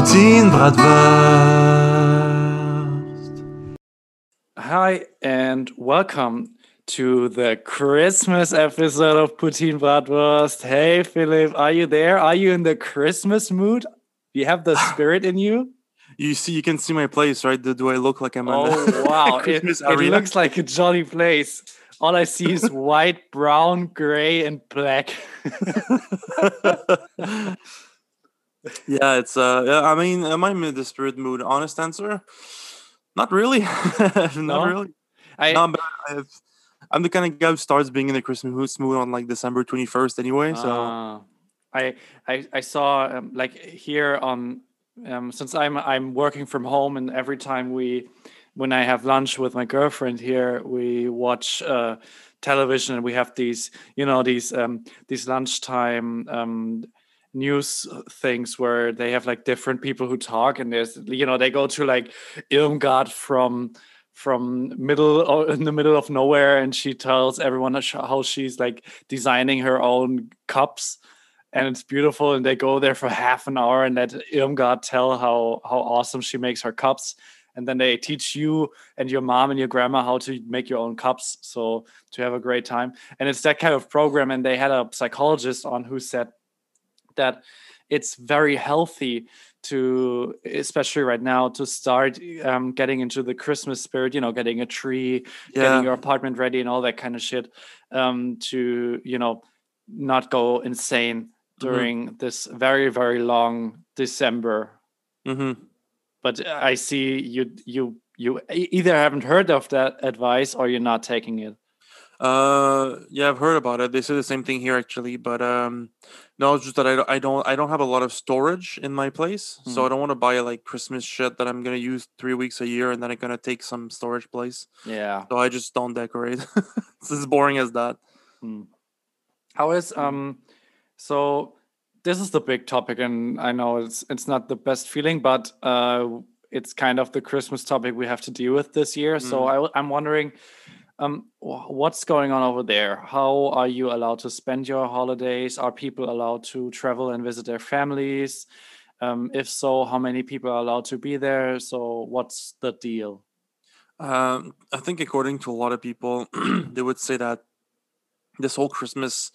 Poutine Bratwurst. Hi, and welcome to the Christmas episode of Poutine Bratwurst. Hey, Philip, are you there? Are you in the Christmas mood? You have the spirit in you? You see, you can see my place, right? Do, I look like I'm in Oh, the wow. it, Christmas it looks like a jolly place. All I see is white, brown, gray, and black. yeah, it's uh, yeah, I mean, am I in the spirit mood? Honest answer, not really, not No? really. I, no, but I've, I'm the kind of guy who starts being in the Christmas mood on like December 21st anyway. So Ah. I I I saw um, like here on um, since I'm I'm working from home and every time we when I have lunch with my girlfriend here we watch uh, television and we have these you know these um, these lunchtime um, news things where they have like different people who talk and there's you know they go to like Irmgard from from middle in the middle of nowhere and she tells everyone how how she's like designing her own cups and it's beautiful and they go there for half an hour and let Irmgard tell how how awesome she makes her cups and then they teach you and your mom and your grandma how to make your own cups so to have a great time. And it's that kind of program and they had a psychologist on who said that it's very healthy to especially right now to start um, getting into the christmas spirit you know getting a tree yeah, getting your apartment ready and all that kind of shit um, to you know not go insane Mm-hmm. during this very very long december. Hmm but i see you you you either haven't heard of that advice or you're not taking it Uh, yeah, I've heard about it. They say the same thing here actually, but um, no, it's just that I don't, I don't, I don't have a lot of storage in my place, so Hmm. I don't want to buy like Christmas shit that I'm gonna use three weeks a year, and then it's gonna take some storage place. yeah So I just don't decorate. it's as boring as that. Hmm. How is um so this is the big topic and I know it's it's not the best feeling but uh it's kind of the Christmas topic we have to deal with this year so Mm. I I'm wondering um what's going on over there? How are you allowed to spend your holidays? Are people allowed to travel and visit their families? Um if so how many people are allowed to be there? So what's the deal? Um, I think according to a lot of people, they would say that this whole Christmas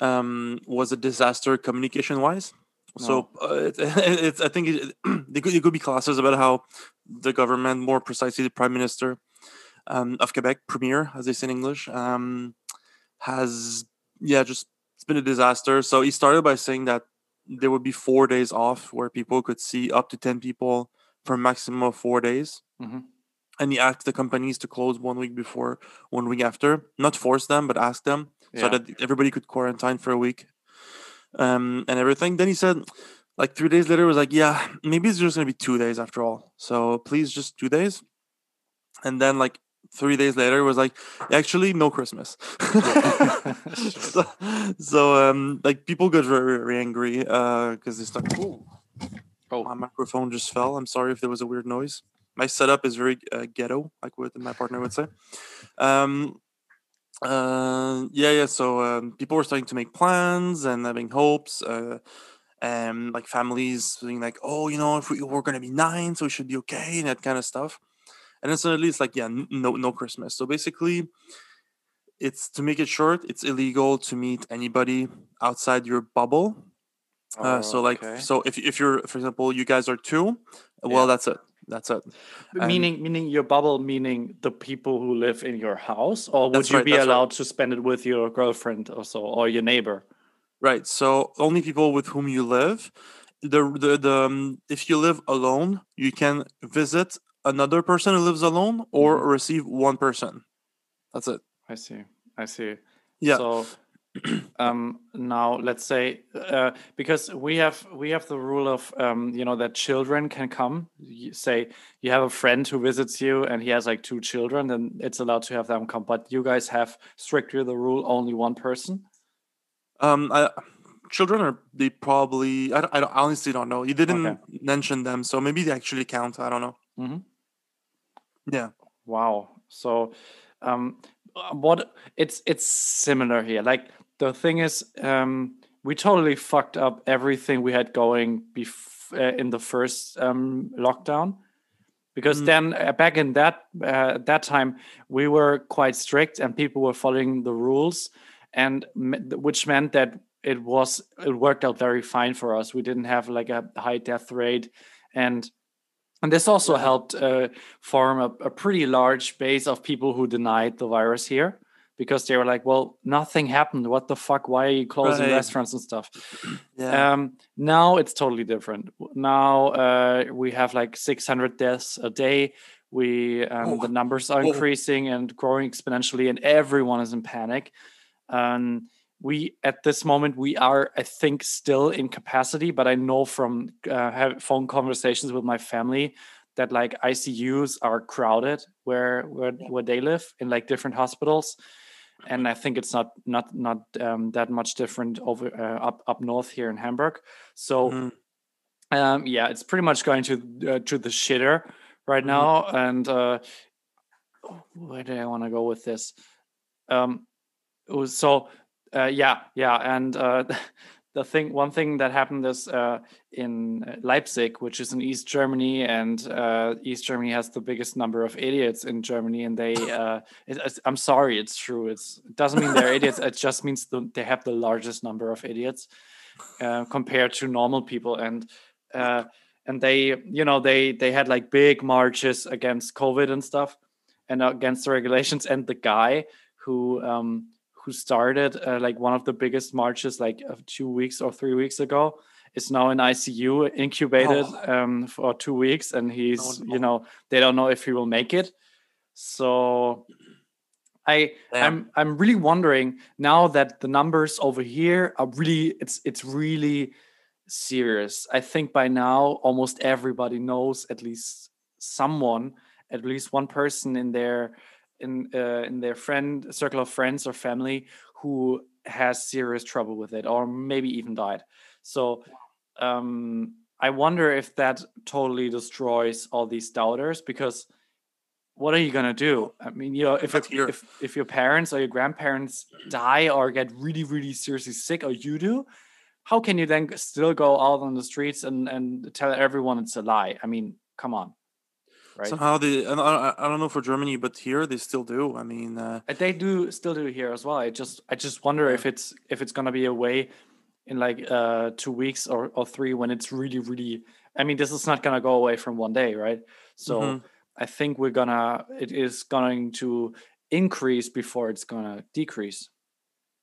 um, was a disaster communication wise. So uh, it, it's I think it, it, could, it could be classes about how the government, more precisely the prime minister um, of Quebec, premier as they say in English, um, has yeah just it's been a disaster. So he started by saying that there would be four days off where people could see up to ten people for a maximum of four days Mhm. and he asked the companies to close one week before, one week after, not force them, but ask them so that everybody could quarantine for a week, um, and everything. Then he said, like three days later, was like, yeah, maybe it's just gonna be two days after all. So please, just two days. And then like three days later, it was like, actually, no Christmas. so, so um, like people got very, very angry uh because they started. Ooh, oh my microphone just fell. I'm sorry if there was a weird noise. My setup is very uh, ghetto, like what my partner would say. Um, uh, yeah, yeah. So um, people were starting to make plans and having hopes. Uh, and like families being like, oh, you know, if we, we're gonna be nine, so we should be okay, and that kind of stuff. And then suddenly it's like, yeah, no, no Christmas. So basically, it's to make it short, it's illegal to meet anybody outside your bubble. Uh, so like, Okay. so if if you're, for example, you guys are two, well, Yeah. that's it. That's it. and- meaning meaning your bubble meaning the people who live in your house or would you right, be that's right. allowed to spend it with your girlfriend or so or your neighbor Right. So only people with whom you live. The the the um, if you live alone, you can visit another person who lives alone or Mhm. receive one person. That's it. i see i see Yeah. so um now let's say uh, because we have we have the rule of um you know that children can come you say you have a friend who visits you and he has like two children then it's allowed to have them come but you guys have strictly the rule only one person Um, I, children are they probably I, I, honestly don't know. You didn't mention them, so maybe they actually count. I don't know. Mhm. Yeah. Wow. So, um, uh, what it's it's similar here. Like the thing is, um, we totally fucked up everything we had going bef- uh, in the first um, lockdown because Mm. then uh, back in that uh, that time we were quite strict and people were following the rules and which meant that it was it worked out very fine for us we didn't have like a high death rate and and this also helped uh, form a, a pretty large base of people who denied the virus here because they were like well nothing happened what the fuck why are you closing Right. restaurants and stuff Yeah. um, now it's totally different. Now uh, we have like 600 deaths a day. We um, Oh. the numbers are Oh. increasing and growing exponentially, and everyone is in panic. Um, we at this moment we are, I think, still in capacity, but I know from uh, have phone conversations with my family that like ICUs are crowded where where where they live in like different hospitals and I think it's not not not um, that much different over uh, up up north here in Hamburg. So Mhm. um, yeah, it's pretty much going to uh, to the shitter right Mhm. now. And uh, where do I want to go with this? Um, it was so uh, yeah, yeah, and uh, the thing, one thing that happened is uh, in uh, Leipzig, which is in East Germany, and uh, East Germany has the biggest number of idiots in Germany, and they. Uh, it, I'm sorry, it's true. It's, it doesn't mean they're idiots. It just means the, they have the largest number of idiots uh, compared to normal people, and uh, and they, you know, they they had like big marches against COVID and stuff, and against the regulations. And the guy who um, who started uh, like one of the biggest marches like uh, two weeks or three weeks ago is now in ICU incubated um, for two weeks, and he's no. you know they don't know if he will make it. So I. I'm I'm really wondering now that the numbers over here are really it's it's really serious. I think by now almost everybody knows at least someone, at least one person in their in uh, in their friend circle of friends or family who has serious trouble with it or maybe even died. So um I wonder if that totally destroys all these doubters because what are you gonna do? I mean, you know, if if, if if your parents or your grandparents die or get really really seriously sick, or you do, how can you then still go out on the streets and and tell everyone it's a lie? I mean, come on, right? Somehow they, I don't, I don't know for Germany, but here they still do. I mean, uh, Uh, they do still do here as well. I just I just wonder if it's if it's gonna be a way in like uh two weeks or, or three when it's really really I mean this is not gonna go away from one day, right? So Mhm. I think we're gonna it is going to increase before it's gonna decrease.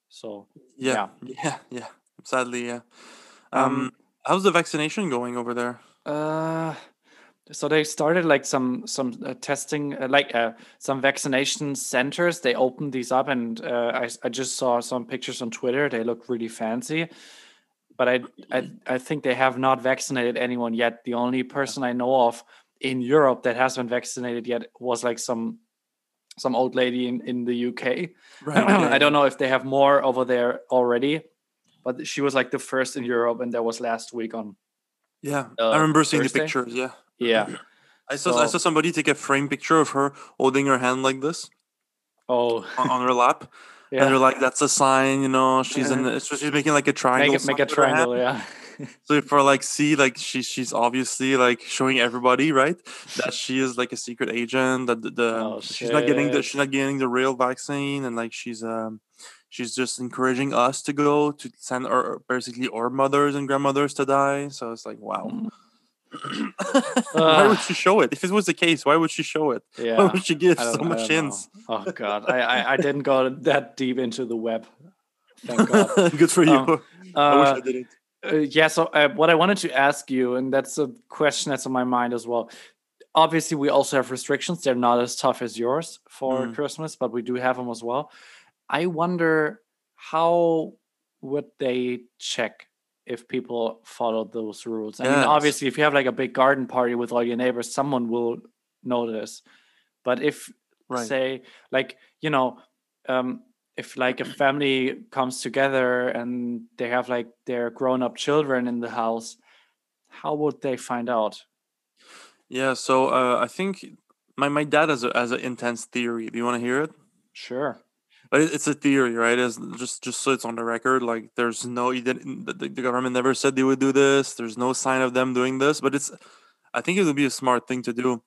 So yeah, yeah, yeah. Sadly, yeah. Um, Um, how's the vaccination going over there? Uh, so they started like some some uh, testing, uh, like uh, some vaccination centers. They opened these up, and uh, I I just saw some pictures on Twitter. They look really fancy, but I I I think they have not vaccinated anyone yet. The only person I know of in Europe that has been vaccinated yet was like some some old lady in in the UK. Right. I don't know if they have more over there already, but she was like the first in Europe, and that was last week on Yeah, uh, I remember seeing Thursday? the pictures. Yeah, yeah. I saw I saw somebody take a frame picture of her holding her hand like this Oh, on, on her lap, and they're like, "That's a sign, you know." She's in. The, so she's making like a triangle. Make it, make a triangle, yeah. So for like see like she she's obviously like showing everybody right that she is like a secret agent that the, the Oh, she's not getting the she's not getting the real vaccine and like she's um she's just encouraging us to go to send our basically our mothers and grandmothers to die. So it's like wow. Mm. Why would she show it? If it was the case, why would she show it? Yeah. Why would she give so much don't know. hints? Oh god, I, I I didn't go that deep into the web. Thank God. Good for you. Um, I wish Uh, I didn't. uh, yeah. So uh, what I wanted to ask you, and that's a question that's on my mind as well. Obviously, we also have restrictions. They're not as tough as yours for Mm. Christmas, but we do have them as well. I wonder how would they check if people follow those rules? I mean, obviously, if you have like a big garden party with all your neighbors, someone will notice. But if Right. say like you know um if like a family comes together and they have like their grown-up children in the house how would they find out Yeah. So uh, I think my, my dad has a has an intense theory. Do you want to hear it? sure but it's a theory, right? It's just just so it's on the record. Like, there's no, you didn't, the, the government never said they would do this. There's no sign of them doing this, but it's, I think it would be a smart thing to do.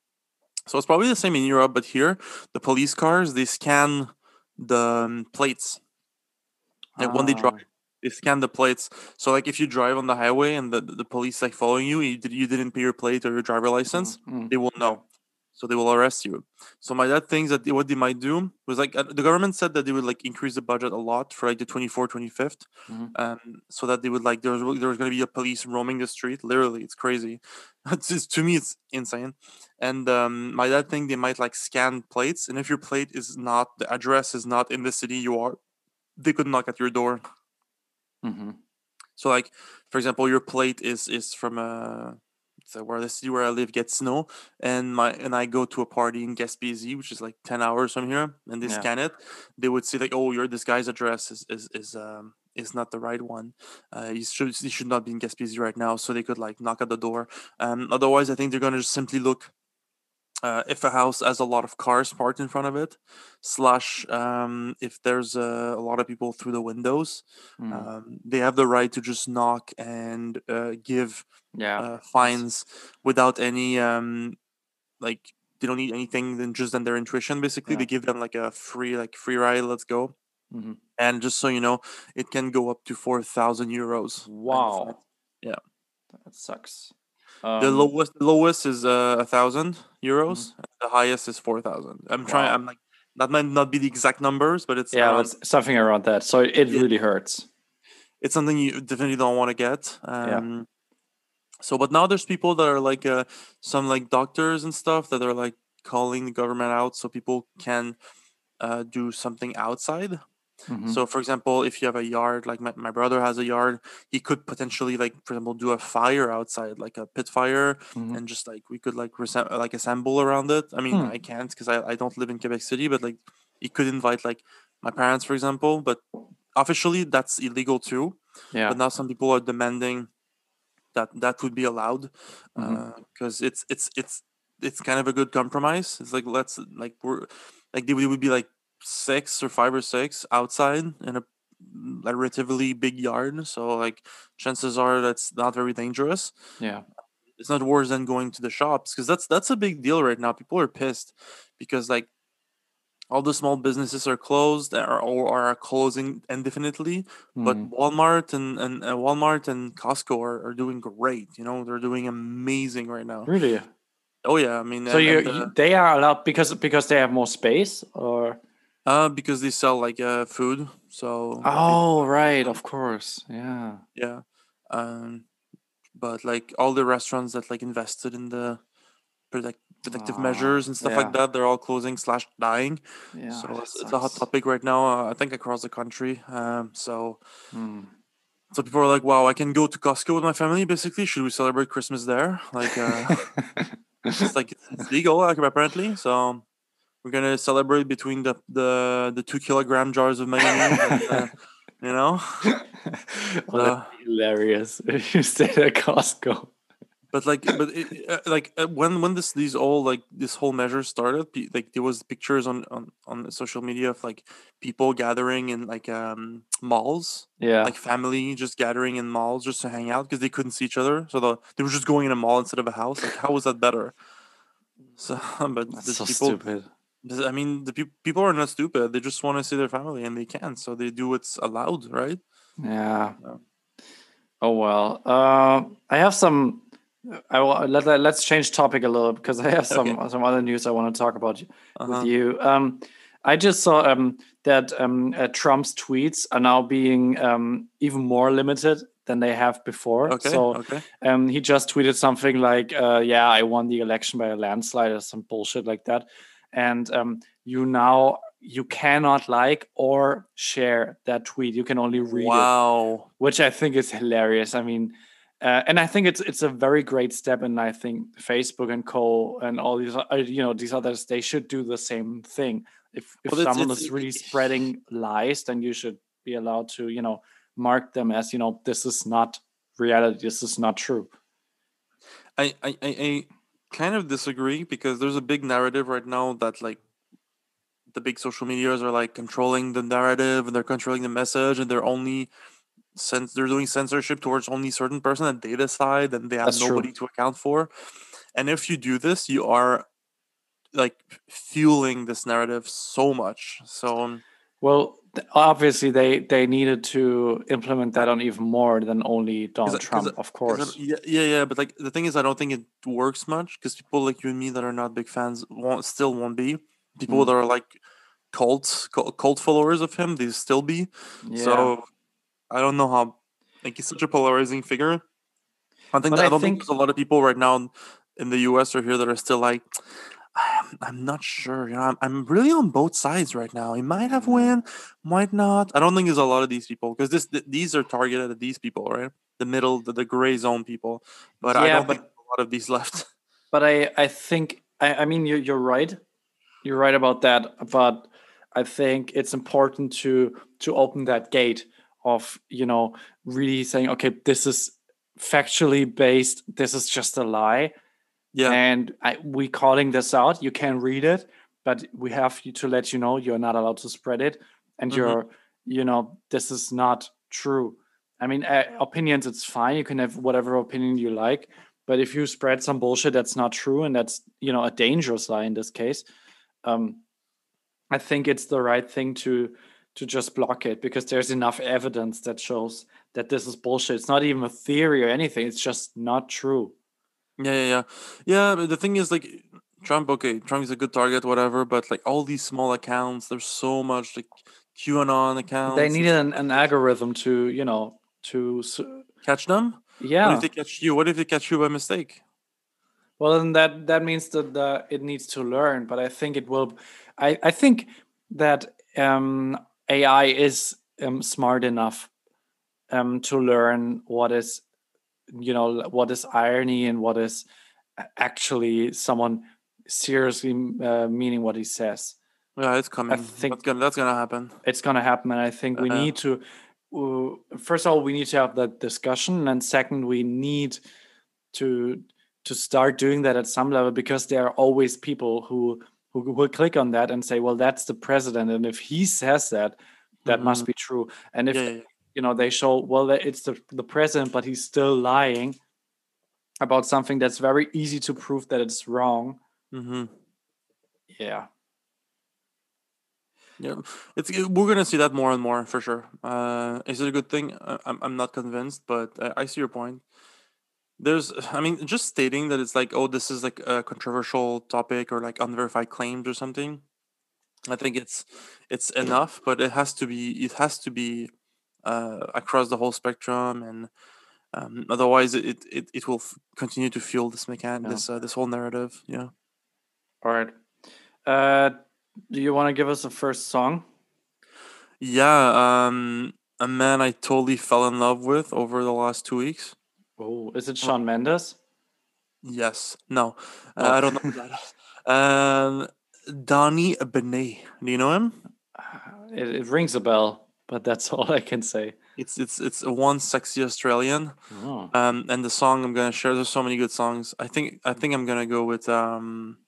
So it's probably the same in Europe, but here, the police cars they scan the um, plates. Like when they Ah, drive, they scan the plates. So like if you drive on the highway and the, the police like following you, you, did, you didn't pay your plate or your driver license, mm, mm. they will know. So they will arrest you. So my dad thinks that what they might do was like uh, the government said that they would like increase the budget a lot for like the 24th, 25th, Mhm. um, so that they would like there was there was going to be a police roaming the street. Literally, it's crazy. It's just, to me, it's insane. And um, my dad think they might like scan plates, and if your plate is not the address is not in the city you are, they could knock at your door. Mhm. So like for example, your plate is is from a so where the city where I live gets snow, and my and I go to a party in Gaspésie, which is like ten hours from here, and they Yeah. scan it. They would see like, oh, your this guy's address is is is um is not the right one. Uh, he should he should not be in Gaspésie right now, so they could like knock at the door. Um, otherwise, I think they're gonna just simply look. Uh, if a house has a lot of cars parked in front of it, slash um, if there's uh, a lot of people through the windows, Mm. um, they have the right to just knock and uh, give yeah. uh, fines without any um, like they don't need anything than just than their intuition. Basically, Yeah. they give them like a free like free ride. Let's go. Mhm. And just so you know, it can go up to four thousand euros. kind of fine. Wow. Yeah. That sucks. The Um, lowest the lowest is uh, a thousand euros. and The highest is four thousand. I'm trying. I'm like that might not be the exact numbers, but it's yeah, around- but something around that. So it Yeah. really hurts. it's something you definitely don't want to get. Um, So, but now there's people that are like uh, some like doctors and stuff that are like calling the government out so people can uh, do something outside. Mhm. So, for example, if you have a yard, like my, my brother has a yard, he could potentially like, for example, do a fire outside, like a pit fire, Mhm. and just like we could like resem- like assemble around it. I mean, Hmm. I can't because I, I don't live in Quebec City, but like he could invite like my parents, for example, but officially that's illegal too yeah. but now some people are demanding that that would be allowed because it's it's it's it's kind of a good compromise it's like let's like we're like they would be like six or five or six outside in a mm, relatively big yard so like chances are that's not very dangerous yeah. it's not worse than going to the shops because that's that's a big deal right now people are pissed because like all the small businesses are closed or, or are closing indefinitely but Mhm. Walmart and, and uh, Walmart and Costco are, are doing great. You know, they're doing amazing right now. really. Oh yeah, I mean, So and- you, and, uh, you- they are allowed because because they have more space or uh, because they sell like uh food. So oh right of course yeah yeah, um, but like all the restaurants that like invested in the protect, protective Ah, measures and stuff yeah. like that, they're all closing slash dying. yeah so it's, it's a hot topic right now. Uh, I think across the country. Um, so Hmm. so people are like, wow, I can go to Costco with my family. Basically, should we celebrate Christmas there? Like. uh it's like it's, it's legal like, apparently so we're gonna celebrate between the the the two kilogram jars of mayonnaise and, uh, you know? Well, Uh, hilarious if you stayed at Costco. but like but it, uh, like uh, when when this these all like this whole measure started like there was pictures on on on the social media of like people gathering in like um malls. Yeah, like family just gathering in malls just to hang out because they couldn't see each other. So the, they were just going in a mall instead of a house. Like how was that better? So but that's so people stupid. I mean, the peop people are not stupid. They just want to see their family, and they can, so they do what's allowed, right? Yeah. Oh well. Uh, I have some. I will, let, let- let's change topic a little because I have some Okay. some other news I want to talk about Uh-huh. with you. Um, I just saw um, that um, uh, Trump's tweets are now being um, even more limited than they have before. Okay. So okay. um, he just tweeted something like, uh, "Yeah, I won the election by a landslide" or some bullshit like that. And um, you now you cannot like or share that tweet. You can only read it Wow. which I think is hilarious. I mean, uh, and I think it's it's a very great step, and I think Facebook and Co. and all these, uh, you know, these others, they should do the same thing. If if Well, someone it's- is really spreading lies, then you should be allowed to, you know, mark them as, you know, this is not reality. This is not true. I, I, I kind of disagree because there's a big narrative right now that like the big social medias are like controlling the narrative and they're controlling the message and they're only since they're doing censorship towards only certain person that they decide and they have That's true. nobody to account for and if you do this you are like fueling this narrative so much so um, Well, obviously they they needed to implement that on even more than only Donald it- Trump, it- of course. yeah yeah yeah but like the thing is i don't think it works much because people like you and me that are not big fans won't still won't be people Mm. that are like cult cult followers of him they still be Yeah. So I don't know how like he's such a polarizing figure. I think that, I, I don't think, think- there's a lot of people right now in the US or here that are still like "I'm- I'm not sure. You know, I'm, I'm really on both sides right now. He might have Mm. win, might not. I don't think there's a lot of these people because this th- these are targeted at these people, right? The middle, the, the gray zone people. But I Yeah, don't but- think a lot of these left. but I I think I, I mean you're you're right. You're right about that. But I think it's important to to open that gate of you know really saying okay this is factually based. This is just a lie. Yeah. and I, we calling this out you can read it but we have to let you know you're not allowed to spread it and Mhm. you're you know this is not true i mean uh, opinions it's fine you can have whatever opinion you like but if you spread some bullshit that's not true and that's you know a dangerous lie in this case um i think it's the right thing to to just block it because there's enough evidence that shows that this is bullshit it's not even a theory or anything it's just not true Yeah, yeah, yeah. Yeah, but the thing is like Trump, okay, Trump is a good target, whatever, but like all these small accounts, there's so much like QAnon accounts. they needed an, an algorithm to you know to catch them? Yeah. What if they catch you? What if they catch you by mistake? well then that that means that the, it needs to learn but i think it will i i think that um ai is um, smart enough um to learn what is you know what is irony and what is actually someone seriously uh, meaning what he says Yeah, it's coming. i think- that's gonna that's gonna happen. it's going to happen and i think we Uh, need to uh, first of all we need to have that discussion and second we need to to start doing that at some level because there are always people who who will click on that and say well that's the president and if he says that that must be true and if Mm-hmm. Yeah, yeah, you know they show well that it's the, the president but he's still lying about something that's very easy to prove that it's wrong mm-hmm. yeah yeah. It's it- we're gonna see that more and more for sure. Uh, is it a good thing? I, I'm I'm not convinced, but I, I see your point. There's, I mean, just stating that it's like, oh, this is like a controversial topic or like unverified claims or something. I think it's it's enough, but it has to be it has to be uh, across the whole spectrum, and um, otherwise it, it it will f- continue to fuel this mechan Yeah. this uh, this whole narrative. Yeah. all right uh do you want to give us a first song Yeah, um, a man I totally fell in love with over the last two weeks. Oh, is it Shawn Mendes? Yes, no, uh, Oh. I don't know that. Um, Donny Benet, do you know him? It, it rings a bell, but that's all I can say. It's it's it's a one sexy Australian. Oh. Um, and the song I'm gonna share. There's so many good songs. I think I think I'm gonna go with um,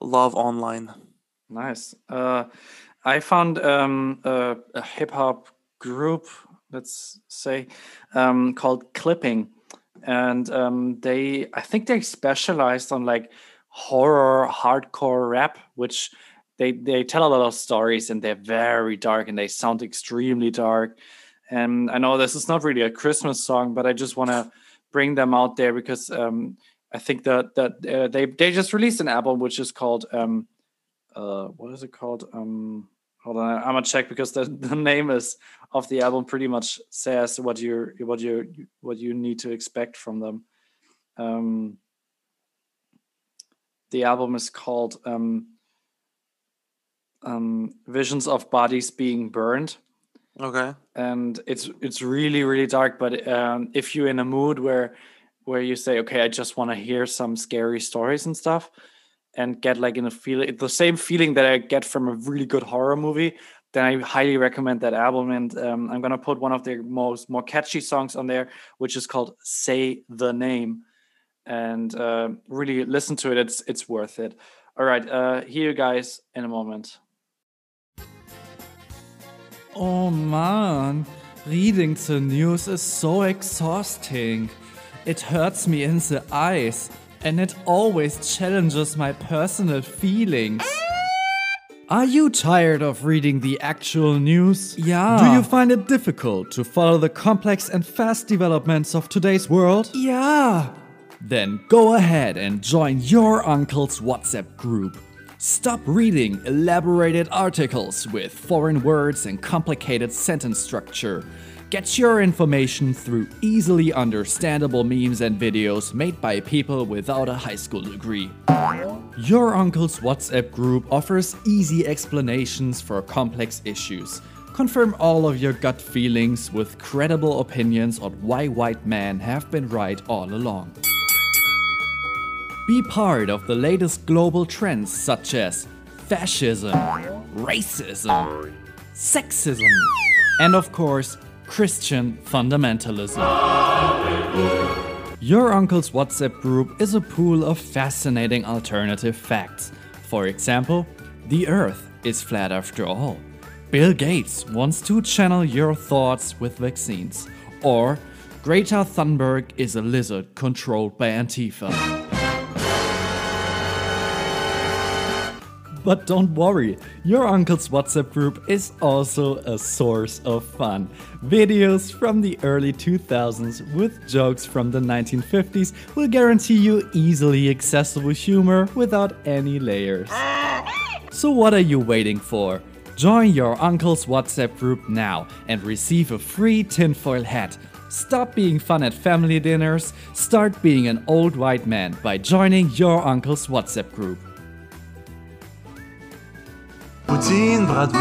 Love Online. Nice. Uh, I found um, a, a hip hop group, let's say, um, called Clipping, and um, they, I think they specialized on like horror, hardcore rap, which they they tell a lot of stories and they're very dark and they sound extremely dark. And I know this is not really a Christmas song, but I just want to bring them out there because um, I think that that uh, they they just released an album which is called um, uh, what is it called? Um, hold on, I'm gonna check because the, the name is of the album pretty much says what you what you what you need to expect from them. Um, the album is called um, um, "Visions of Bodies Being Burned." Okay. and it's it's really really dark but um, if you're in a mood where where you say okay i just want to hear some scary stories and stuff and get like in a feeling the same feeling that i get from a really good horror movie then i highly recommend that album and um, i'm gonna put one of their most more catchy songs on there which is called say the name and uh, really listen to it it's it's worth it All right, uh, hear you guys in a moment. Oh man, reading the news is so exhausting. It hurts me in the eyes and it always challenges my personal feelings. Are you tired of reading the actual news? Yeah. Do you find it difficult to follow the complex and fast developments of today's world? Yeah. Then go ahead and join your uncle's WhatsApp group. Stop reading elaborated articles with foreign words and complicated sentence structure. Get your information through easily understandable memes and videos made by people without a high school degree. Your uncle's WhatsApp group offers easy explanations for complex issues. Confirm all of your gut feelings with credible opinions on why white men have been right all along. Be part of the latest global trends such as fascism, racism, sexism, and of course, Christian fundamentalism. Your uncle's WhatsApp group is a pool of fascinating alternative facts. For example, the Earth is flat after all. Bill Gates wants to channel your thoughts with vaccines. Or Greta Thunberg is a lizard controlled by Antifa. But don't worry, your uncle's WhatsApp group is also a source of fun. Videos from the early 2000s with jokes from the 1950s will guarantee you easily accessible humor without any layers. So, what are you waiting for? Join your uncle's WhatsApp group now and receive a free tinfoil hat. Stop being fun at family dinners, start being an old white man by joining your uncle's WhatsApp group. Poutine Bratwurst.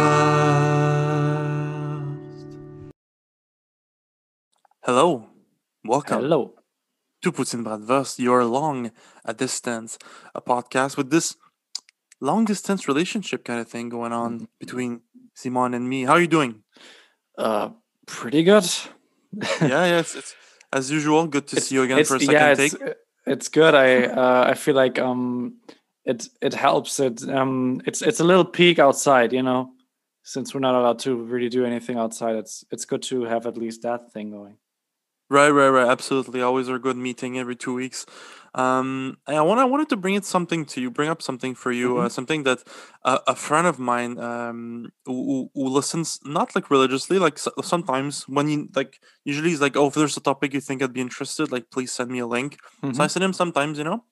Hello, welcome Hello. to Poutine Bratwurst, your long a distance, a podcast with this long distance relationship kind of thing going on between Simon and me. How are you doing? Uh, pretty good. yeah, yeah, it's, it's as usual. Good to see you again for a second yeah, take. it's, it's good. I uh, I feel like um it it helps. It um it's it's a little peak outside, you know. Since we're not allowed to really do anything outside, it's it's good to have at least that thing going. Right, right, right. Absolutely. Always a good meeting every two weeks. Um, and I want I wanted to bring it something to you, bring up something for you, uh, something that uh, a friend of mine um who, who- listens not like religiously, like so- sometimes when you like usually he's like, oh, if there's a topic you think I'd be interested, like please send me a link. So I send him sometimes, you know,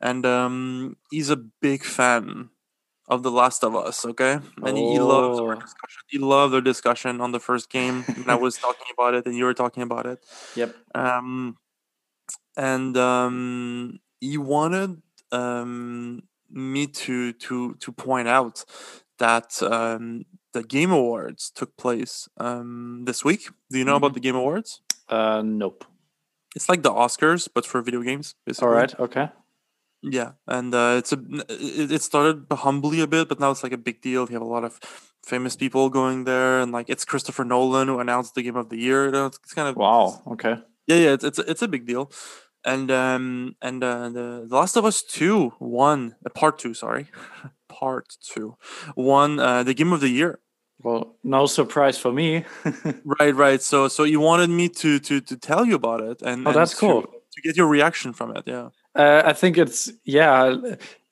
and um, he's a big fan of The Last of Us. Okay, and he, he loves our Oh. discussion. He loved our discussion on the first game, and I was talking about it, and you were talking about it Yep. um, and um, he wanted um, me to to to point out that um, the Game Awards took place um, this week. Do you know about the Game Awards? Uh, nope. It's like the Oscars, but for video games. Basically. All right. Okay. Yeah, and uh, it's a it, it started humbly a bit, but now it's like a big deal. You have a lot of famous people going there, and like it's Christopher Nolan who announced the game of the year. You know, it's, it's kind of Wow. Okay. yeah, yeah, it's it's a, it's a big deal, and um and uh, the the Last of Us Two won uh, part two, sorry, part two won uh, the game of the year. Well, no surprise for me. Right, right. So so you wanted me to to to tell you about it, and Oh, and that's to- cool. to get your reaction from it. Yeah. Uh, I think it's yeah.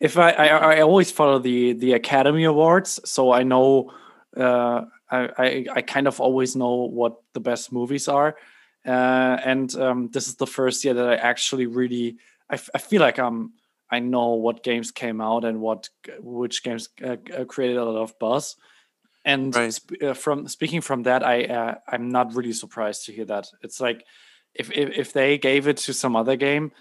If I, I I always follow the the Academy Awards, so I know uh, I, I I kind of always know what the best movies are, uh, and um, this is the first year that I actually really I, f- I feel like I'm I know what games came out and what which games uh, uh, created a lot of buzz. And Right. sp- uh, from speaking from that, I uh, I'm not really surprised to hear that. It's like if, if if they gave it to some other game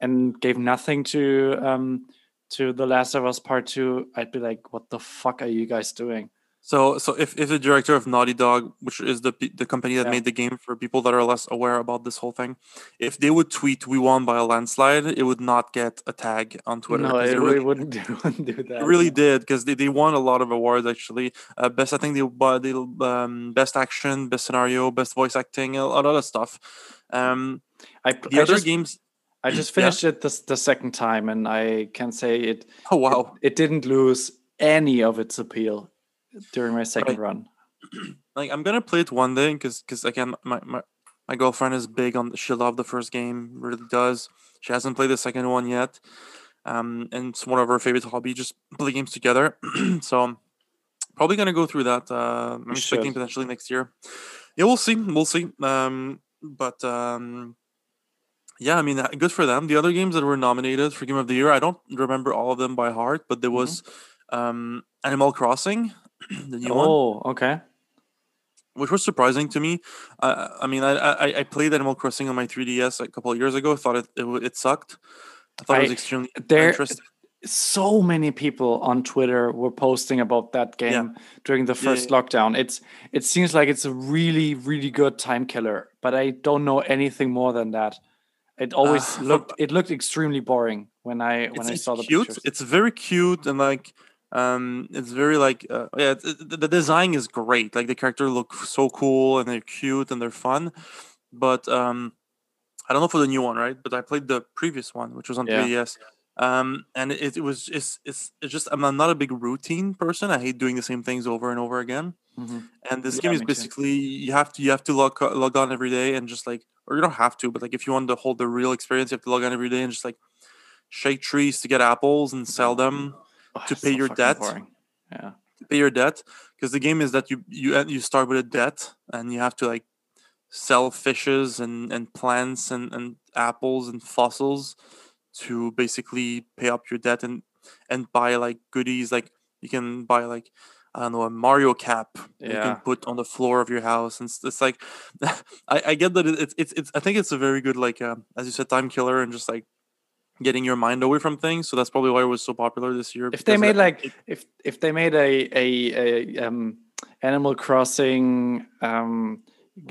and gave nothing to um to the Last of Us Part Two, I'd be like, what the fuck are you guys doing? So so if, if the director of Naughty Dog, which is the the company that Yeah. made the game for people that are less aware about this whole thing, if they would tweet "We won by a landslide," it would not get a tag on Twitter. no, it really wouldn't do, wouldn't do that. It really did because they, they won a lot of awards actually. Uh, best I think they won they um, best action, best scenario, best voice acting, a, a lot of stuff. Um, I, the I other just, games, I just finished it the, the second time, and I can say it. Oh wow! It, it didn't lose any of its appeal during my second Right. run. like I'm gonna play it one day because because again my, my my girlfriend is big on she loved the first game really does she hasn't played the second one yet um and it's one of her favorite hobby just play games together so I'm probably gonna go through that uh I'm expecting should. potentially next year yeah we'll see we'll see um but um yeah I mean good for them the other games that were nominated for game of the year I don't remember all of them by heart but there was um Animal Crossing the new one Oh, okay. which was surprising to me. Uh, I mean, I, I I played Animal Crossing on my 3DS a couple of years ago. Thought it it, it sucked. I thought it was I- extremely there- interesting. So many people on Twitter were posting about that game during the Yeah, first lockdown. It's it seems like it's a really really good time killer, but I don't know anything more than that. It always from- looked it looked extremely boring when I when I saw the cute. pictures. It's very cute and like um it's very like uh, yeah it, the design is great like the character look so cool and they're cute and they're fun but um i don't know for the new one right but i played the previous one which was on Yeah. 3ds um and it, it was it's, it's it's just i'm not a big routine person i hate doing the same things over and over again Mhm. and this Yeah, game is basically you have to you have to log log on every day and just like or you don't have to but like if you want to hold the real experience you have to log on every day and just like shake trees to get apples and sell them Oh, to pay so your debt. boring. Yeah. to pay your debt because the game is that you you uh, you start with a debt and you have to like sell fishes and and plants and and apples and fossils to basically pay up your debt and and buy like goodies like you can buy like I don't know a Mario cap that you can put on the floor of your house and s- it's like I, I get that it's it's it's I think it's a very good like uh, as you said time killer and just like getting your mind away from things so that's probably why it was so popular this year If they made like it- if if they made a a, a um Animal Crossing um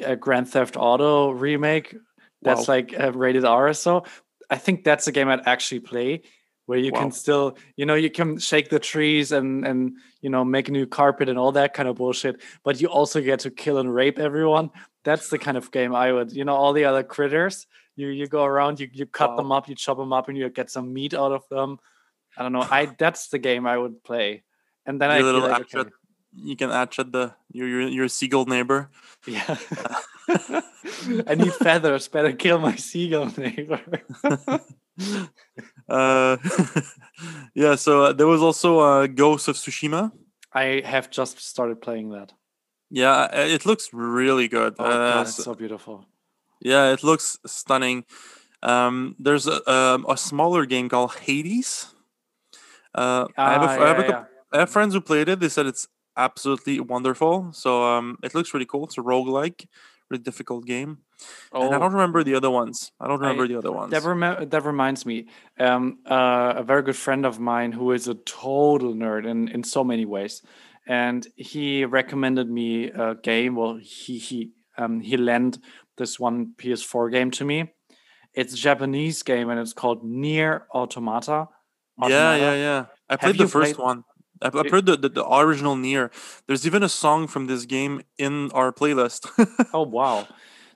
a Grand Theft Auto remake that's Wow. like rated R or so, I think that's a game I'd actually play where you Wow. can still you know you can shake the trees and and you know make a new carpet and all that kind of bullshit, but you also get to kill and rape everyone. That's the kind of game I would you know all the other critters. You you go around, you you cut Wow. them up, you chop them up, and you get some meat out of them. I don't know. I that's the game I would play, and then Your I little like, okay, you can at the your your, your seagull neighbor. yeah. I need feathers. Better kill my seagull neighbor. uh, yeah, so uh, there was also uh, Ghost of Tsushima. I have just started playing that. Yeah, uh, it looks really good. Oh uh, god, it's so beautiful. yeah, it looks stunning. Um, there's a, um, a smaller game called Hades. Uh, I have a, Ah, f- I have a yeah, I have friends who played it. They said it's absolutely wonderful. So um, it looks really cool. It's a roguelike, really difficult game. And I Oh, don't remember the other ones. I don't I- remember the other ones. That, rem- that reminds me, um, uh, a very good friend of mine who is a total nerd in, in so many ways, and he recommended me a game. Well, he he um, he lent this one PS4 game to me. It's a Japanese game and it's called Nier Automata. Yeah, yeah, yeah. I played the first played- one. I've, I've heard the, the, the original Nier. There's even a song from this game in our playlist. Oh wow!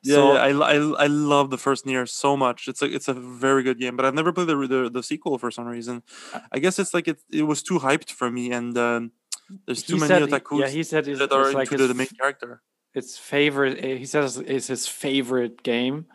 yeah, So- yeah I, I, I love the first Nier so much. It's a it's a very good game, but I've never played the the, the sequel for some reason. Uh, I guess it's like it, it was too hyped for me, and um, there's too He many said, otakus yeah, he said it's, that are it's like into his the main character. his favorite eh, he says is his favorite game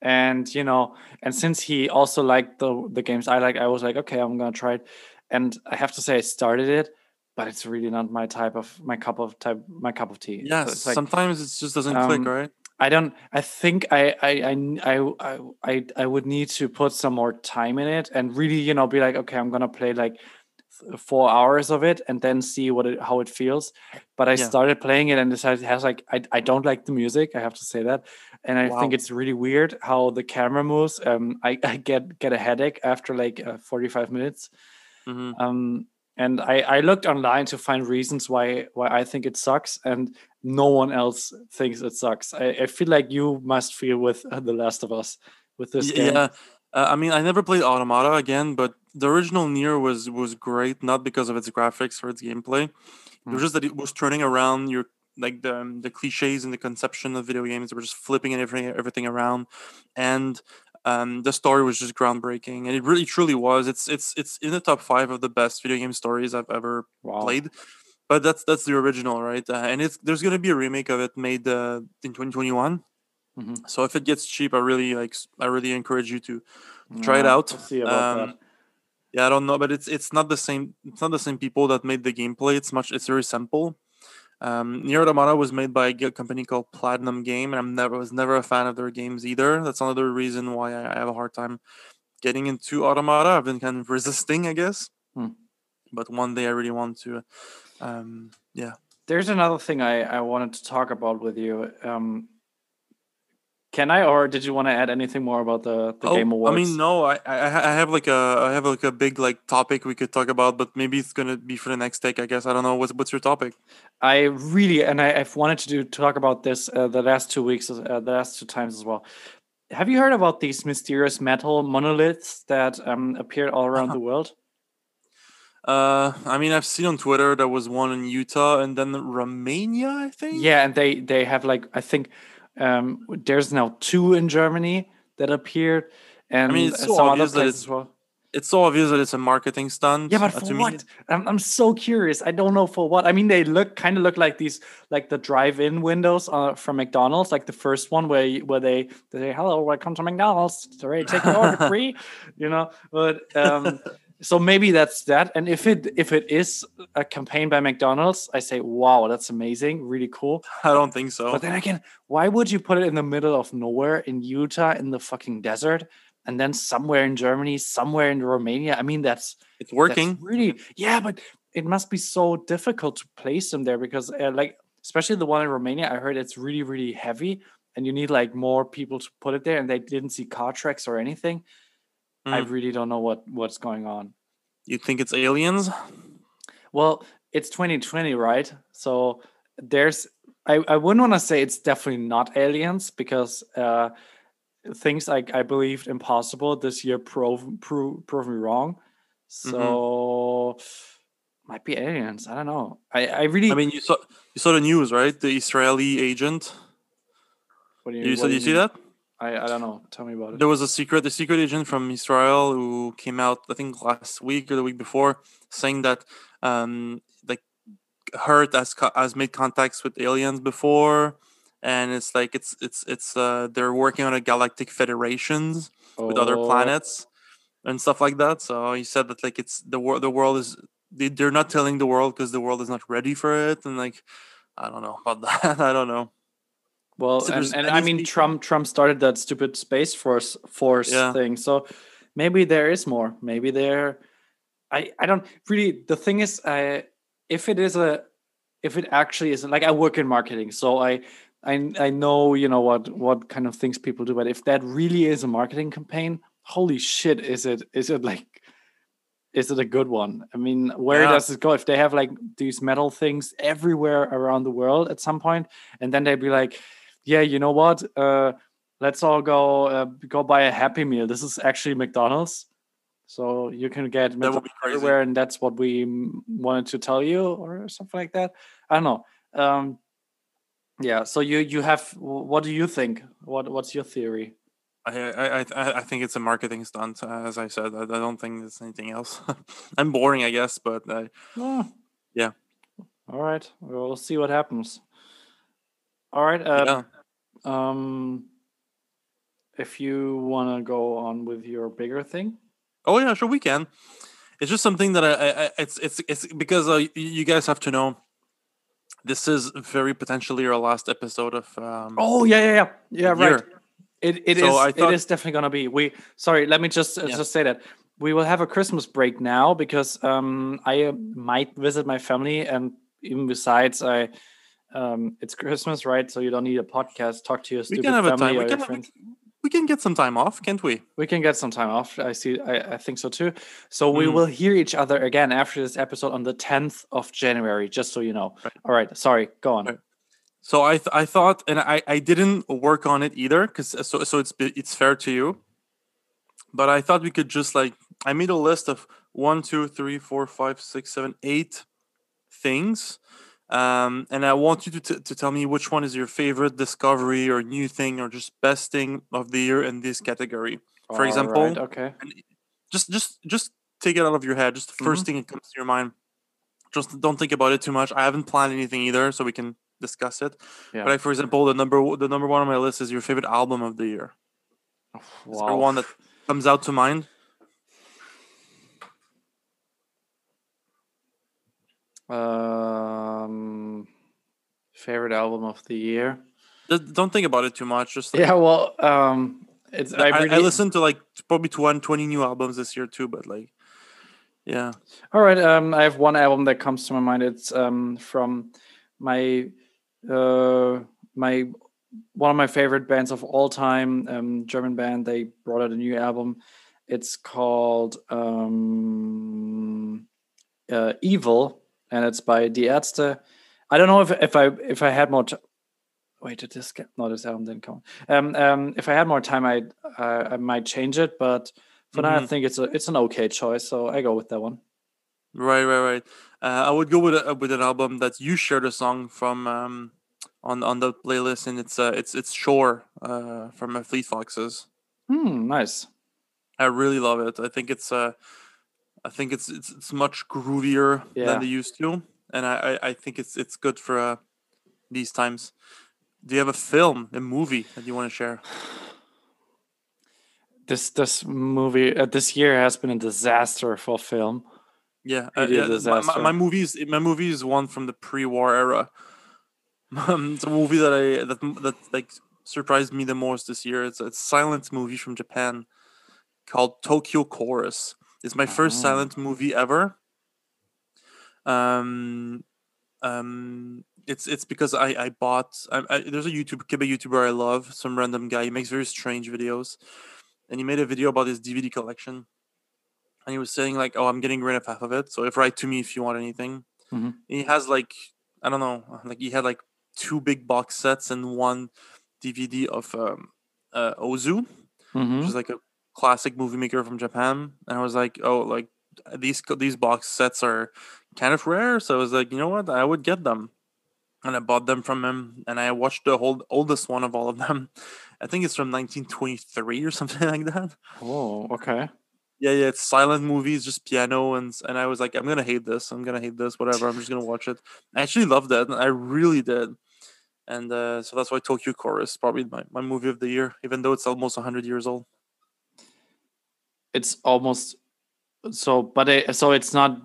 and you know and since he also liked the the games i like i was like okay i'm gonna try it and i have to say i started it but it's really not my type of my cup of type my cup of tea. Yes, So it's like sometimes it just doesn't um, click, right? i don't i think I, I i i i i would need to put some more time in it and really you know be like okay i'm gonna play like four hours of it and then see what it how it feels. But i Yeah. started playing it and decided it has like I, I don't like the music i have to say that. And i think it's really weird how the camera moves um i, I get get a headache after like uh, 45 minutes hmm um and I, I looked online to find reasons why why I think it sucks, and no one else thinks it sucks. I, I feel like you must feel with uh, The Last of Us with this Y- game. Yeah, uh, I mean, I never played Automata again, but the original Nier was was great, not because of its graphics or its gameplay. It Hmm. was just that it was turning around your like the um, the cliches and the conception of video games. They were just flipping and everything everything around, and Um, the story was just groundbreaking, and it really truly was. It's it's it's in the top five of the best video game stories I've ever Wow. played. But that's that's the original, right? Uh, and it's there's gonna be a remake of it made uh, in 2021. Mhm. So if it gets cheap, I really like I really encourage you to try it out. we'll see about Um, that. yeah, I don't know, but it's it's not the same. It's not the same people that made the gameplay. It's much. It's very simple. Um, Nier Automata was made by a company called Platinum Game, and I'm never was never a fan of their games either. That's another reason why I, I have a hard time getting into Automata. I've been kind of resisting, I guess. Hmm. But one day I really want to. Um, yeah. There's another thing I, I wanted to talk about with you. Um, can I, or did you want to add anything more about the, the Oh, Game Awards? I mean, no, I, I I have like a I have like a big like topic we could talk about, but maybe it's gonna be for the next take. I guess I don't know. What's what's your topic? I really, and I, I've wanted to do talk about this uh, the last two weeks, uh, the last two times as well. Have you heard about these mysterious metal monoliths that um, appeared all around the world? Uh, I mean, I've seen on Twitter there was one in Utah and then Romania, I think. Yeah, and they they have like I think um, there's now two in Germany that appeared, and I mean, it's so some other obvious that it's as well. It's so obvious that it's a marketing stunt. Yeah, but uh, for to me. what? I'm, I'm so curious. I don't know for what. I mean, they look kind of look like these, like the drive-in windows uh, from McDonald's, like the first one where you, where they, they say, "Hello, welcome to McDonald's. Sorry, take your order free," you know. But um, so maybe that's that. And if it if it is a campaign by McDonald's, I say, "Wow, that's amazing, really cool." I don't think so. But then again, why would you put it in the middle of nowhere in Utah in the fucking desert? And then somewhere in Germany, somewhere in Romania. I mean, that's it's working. that's really, yeah, but it must be so difficult to place them there because, uh, like, especially the one in Romania, I heard it's really, really heavy, and you need like more people to put it there, and they didn't see car tracks or anything. I Mm. really don't know what what's going on. You think it's aliens? Well, it's 2020, right? So there's, I, I wouldn't want to say it's definitely not aliens because uh, things like I believed impossible this year prove prove, prove me wrong. So might be aliens. I don't know. I, I really. I mean, you saw you saw the news, right? The Israeli agent. what do You, what saw do you see mean? that? I, I don't know. Tell me about it. There was a secret, a secret agent from Israel who came out, I think last week or the week before, saying that um, like Hurt has has made contacts with aliens before, and it's like it's it's it's uh, they're working on a galactic federations with other Oh, planets and stuff like that. So he said that like it's the world, the world is they, they're not telling the world because the world is not ready for it, and like I don't know about that. I don't know. Well, and, and I mean, species- Trump Trump started that stupid space force force Yeah. thing. So maybe there is more. Maybe there. I I don't really. The thing is, I if it is a if it actually is like I work in marketing, so I I I know you know what what kind of things people do. But if that really is a marketing campaign, holy shit, is it is it like is it a good one? I mean, where Yeah. does it go? If they have like these metal things everywhere around the world at some point, and then they'd be like, "Yeah, you know what? Uh, let's all go uh, go buy a Happy Meal. This is actually McDonald's, so you can get McDonald's everywhere, and that's what we wanted to tell you, or something like that. I don't know. Um, yeah. So you you have. What do you think? What What's your theory? I I I, I- I think it's a marketing stunt. As I said, I, I don't think it's anything else. I'm boring, I guess, but uh, Oh. Yeah. All right. We'll see what happens. All right. Uh, yeah. Um, if you want to go on with your bigger thing, Oh yeah, sure we can. It's just something that I, I I- it's it's it's because uh, you guys have to know. This is very potentially our last episode of. Um, oh yeah, yeah, yeah, yeah, right. year. It it is. So I thought- it is definitely gonna be. We sorry. Let me just uh, Yeah. just say that we will have a Christmas break now because um I uh, might visit my family and even besides I. Um, it's Christmas, right? So you don't need a podcast. Talk to your we can have a family time. or We can, we, friends. can- we can get some time off, can't we? We can get some time off. I see. I, I think so too. So we Mm. will hear each other again after this episode on the 10th of January, just so you know. Right. All right. Sorry. Go on. Right. So I th- I thought, and I I didn't work on it either, because so so it's it's fair to you. But I thought we could just like I made a list of one, two, three, four, five, six, seven, eight things, um, and I want you to t- to tell me which one is your favorite discovery or new thing or just best thing of the year in this category. For example, Alright, okay. just just just take it out of your head. Just the 1st thing that comes to your mind. Just don't think about it too much. I haven't planned anything either, so we can discuss it. Yeah. But like, for example, the number the number one on my list is your favorite album of the year. Is there one that comes out to mind? Um, favorite album of the year. Don't think about it too much. Just like, Yeah, well, um, it's I, I, I, listened to like probably 20, 20 new albums this year too, but like, yeah. All right, um, I have one album that comes to my mind. It's um from my uh my one of my favorite bands of all time, um, German band. They brought out a new album. It's called um, uh, Evil, and it's by Die Ärzte. I don't know if if I if I had more. T- Wait, did this get? No, this album didn't come. Um, um, if I had more time, I uh, I might change it, but for now, I Mhm. think it's a it's an okay choice. So I go with that one. Right, right, right. Uh, I would go with a, with an album that you shared a song from um, on on the playlist, and it's uh, it's it's Shore uh, from uh, Fleet Foxes. Hmm, nice. I really love it. I think it's uh, I think it's it's, it's much groovier Yeah. than they used to, and I, I, I think it's it's good for uh, these times. Do you have a film, a movie that you want to share? This this movie uh, this year has been a disaster for film. Yeah, is yeah, my- My, movies, my movie is one from the pre-war era. Um, it's a movie that I that that like surprised me the most this year. It's a it's a silent movie from Japan called Tokyo Chorus. It's my first Oh. silent movie ever. Um, um, it's it's because I I bought I, I, there's a YouTube Kiba YouTuber I love, some random guy. He makes very strange videos, and he made a video about his DVD collection and he was saying like, "Oh, I'm getting rid of half of it. So if write to me if you want anything." Mhm. He has like, I don't know, like he had like two big box sets and one DVD of um, uh, Ozu, Mhm. which is like a classic movie maker from Japan. And I was like, "Oh, like these these box sets are kind of rare." So I was like, "You know what? I would get them." And I bought them from him, and I watched the whole oldest one of all of them. I think it's from 1923 or something like that. Oh, okay. Yeah, yeah, it's silent movies, just piano, and and I was like, I'm gonna hate this. I'm gonna hate this. Whatever. I'm just gonna watch it. I actually loved it. I really did. And uh, so that's why Tokyo Chorus probably my, my movie of the year, even though it's almost 100 years old. It's almost so, but it, so it's not.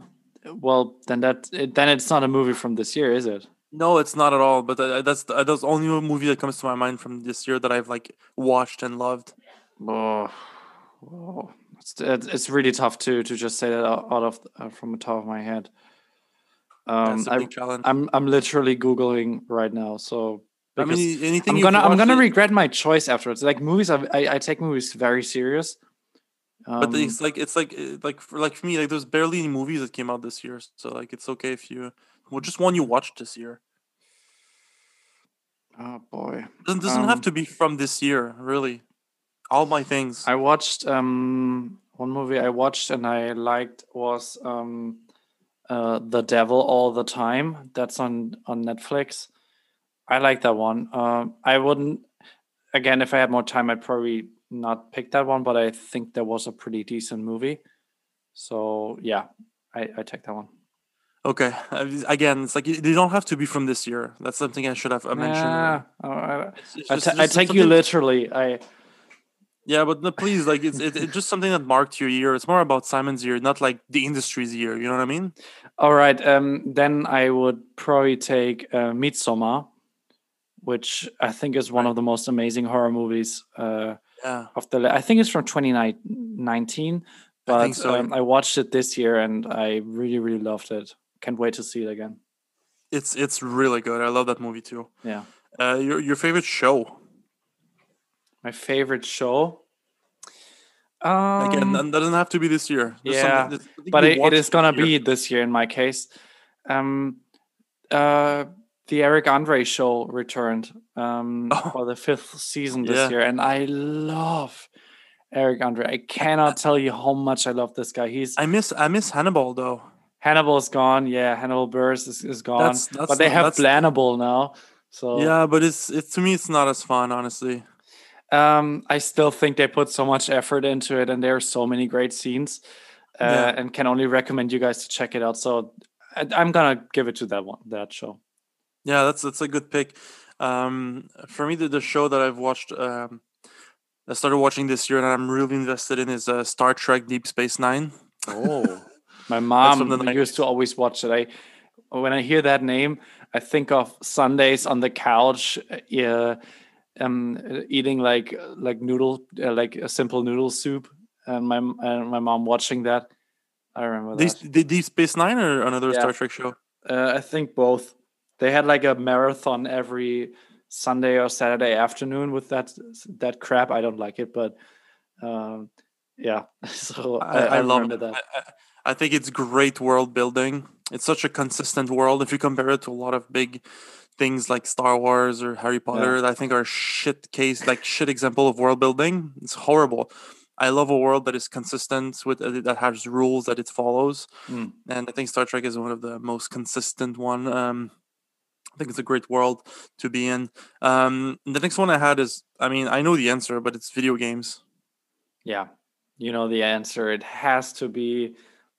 Well, then that it, then it's not a movie from this year, is it? No, it's not at all. But uh, that's the, that's the only movie that comes to my mind from this year that I've like watched and loved. Oh, oh. It's, it's really tough to to just say that out of uh, from the top of my head. Um, That's a I, big challenge. I'm I'm literally googling right now, so I mean, anything. I'm gonna I'm gonna regret my choice afterwards. Like movies, I I, I take movies very serious. Um, But it's like it's like uh, like for like for me, like there's barely any movies that came out this year. So like it's okay if you well just one you watched this year. oh boy, Doesn't doesn't Um, have to be from this year, really. All my things. I watched um one movie I watched and I liked was um uh The Devil All the Time. That's on on Netflix. I like that one. Um I wouldn't again if I had more time I'd probably not pick that one, but I think that was a pretty decent movie. So yeah, I, I take that one. Okay. Again, it's like they don't have to be from this year. That's something I should have uh, mentioned. It's- it's just- ta- I just take you literally. I Yeah, but no, please, like it's it, it's just something that marked your year. It's more about Simon's year, not like the industry's year. You know what I mean? All right. Um, then I would probably take uh, Midsommar, which I think is one of the most amazing horror movies uh, Yeah. of the. I think it's from 2019, but I so, um, I watched it this year and I really, really loved it. Can't wait to see it again. It's it's really good. I love that movie too. Yeah. Uh, your your favorite show? My favorite show. Um, Again, that doesn't have to be this year. Just yeah, something that- something but it, it is gonna be this year in my case. Um, uh, the Eric Andre show returned um, Oh. for the fifth season this Yeah. year, and I love Eric Andre. I cannot tell you how much I love this guy. He's I miss I miss Hannibal though. Hannibal's gone. Yeah, Hannibal Buress is, is gone, That's- that's but they not- have that's- now. So Yeah, but it's it's to me it's not as fun, honestly. Um, I still think they put so much effort into it, and there are so many great scenes, uh, Yeah. and can only recommend you guys to check it out. So I, I'm gonna give it to that one, that show. Yeah, that's that's a good pick. Um, for me, the, the show that I've watched, um, I started watching this year, and I'm really invested in is uh, Star Trek: Deep Space Nine. Oh, my mom used to always watch it. I when I hear that name, I think of Sundays on the couch, uh, um, eating like like noodle, uh, like a simple noodle soup, and my and my mom watching that. I remember These that. the Deep Space Nine or another Yeah. Star Trek show? Uh, I think both. They had like a marathon every Sunday or Saturday afternoon with that that crap. I don't like it, but um, yeah. So I, I, love remember it. that. I, I- I think it's great world building. It's such a consistent world. If you compare it to a lot of big things like Star Wars or Harry Potter, that I think are shit case like shit example of world building. It's horrible. I love a world that is consistent with uh, that has rules that it follows, Mm. and I think Star Trek is one of the most consistent one. Um, I think it's a great world to be in. Um, the next one I had is, I mean, I know the answer, but it's video games. Yeah, you know the answer. It has to be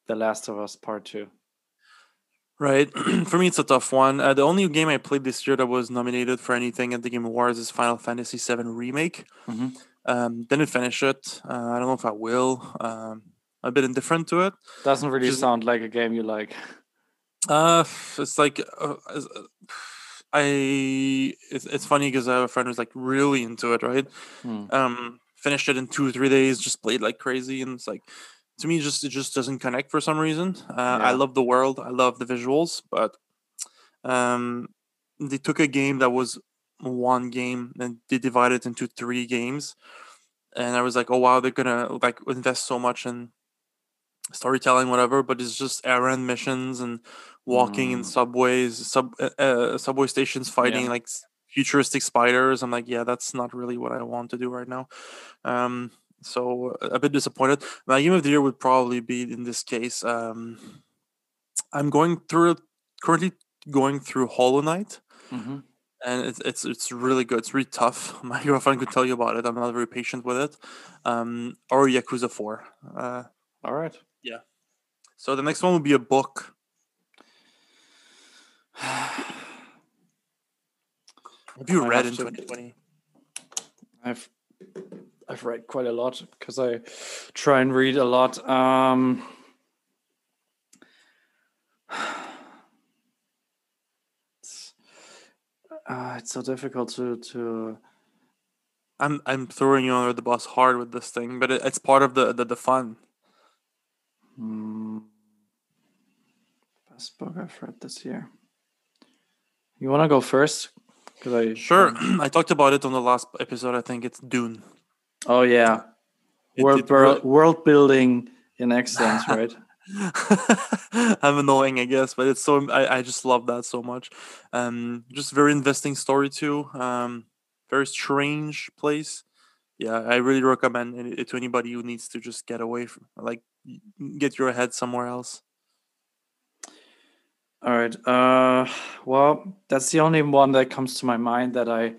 The Last of Us Part Two. Right. for me, it's a tough one. Uh, the only game I played this year that was nominated for anything at the Game Awards is Final Fantasy VII Remake. Mhm. Um, didn't finish it. Uh, I don't know if I will. Um, a bit indifferent to it. Doesn't really Just- sound like a game you like. Uh, it's like uh, uh, I. It's, it's funny because I have a friend who's like really into it. Right. Hmm. Um, finished it in two or three days. Just played like crazy, and it's like to me, just it just doesn't connect for some reason. Uh, I love the world. I love the visuals, but um, they took a game that was one game and they divided it into three games, and I was like, oh wow, they're gonna like invest so much in storytelling, whatever. But it's just errand missions and walking in Mm. subways, sub uh, uh, subway stations, fighting Yeah. like futuristic spiders. I'm like, yeah, that's not really what I want to do right now. Um, so uh, a bit disappointed. My game of the year would probably be in this case. Um, I'm going through currently going through Hollow Knight, Mhm. and it's it's it's really good. It's really tough. My girlfriend could tell you about it. I'm not very patient with it. Um, or Yakuza Four. Uh, All right. Yeah. So the next one would be a book. Have you I read in 2020? I've I've read quite a lot because I try and read a lot. Um, it's, uh, it's so difficult to to. I'm I'm throwing you under the bus hard with this thing, but it, it's part of the, the the fun. Hmm, best book I've read this year. You want to go first? Because I Sure, I talked about it on the last episode. I think it's Dune. Oh yeah, It- world it really- world building in excellence, right? I'm annoying, I guess, but it's so I, I just love that so much. Um, just very investing story too. Um, very strange place. Yeah, I really recommend it to anybody who needs to just get away from like get your head somewhere else. All right. Uh, well, that's the only one that comes to my mind that I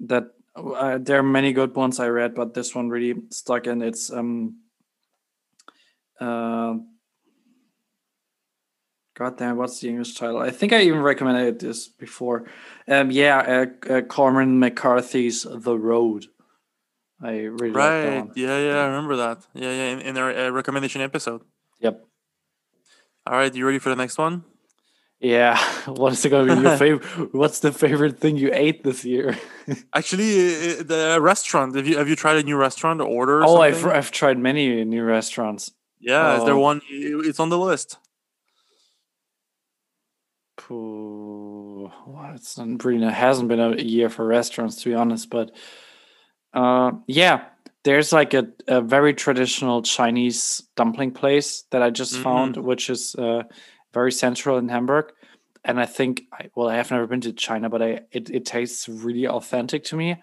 that uh, there are many good ones I read, but this one really stuck in. It's um. Uh, God damn, what's the English title? I think I even recommended this before. Um, yeah, uh, uh, Cormac McCarthy's The Road. I really like that Right? Yeah, yeah, I remember that. Yeah, yeah, in, in our uh, recommendation episode. Yep. All right, you ready for the next one? Yeah. What is gonna be your favorite? What's the favorite thing you ate this year? Actually, the restaurant. Have you have you tried a new restaurant or order? Or Oh, I've? I've tried many new restaurants. Yeah, is there Oh. one? It's on the list. Pooh, well, it's not really it hasn't been a year for restaurants to be honest, but uh, yeah, there's like a, a very traditional Chinese dumpling place that I just found, which is uh, very central in Hamburg. And I think, I, well, I have never been to China, but I it, it tastes really authentic to me,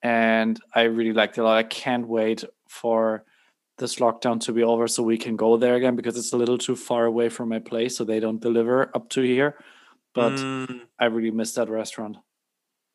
and I really liked it a lot. I can't wait for this lockdown to be over so we can go there again because it's a little too far away from my place, so they don't deliver up to here. But Mm, I really miss that restaurant.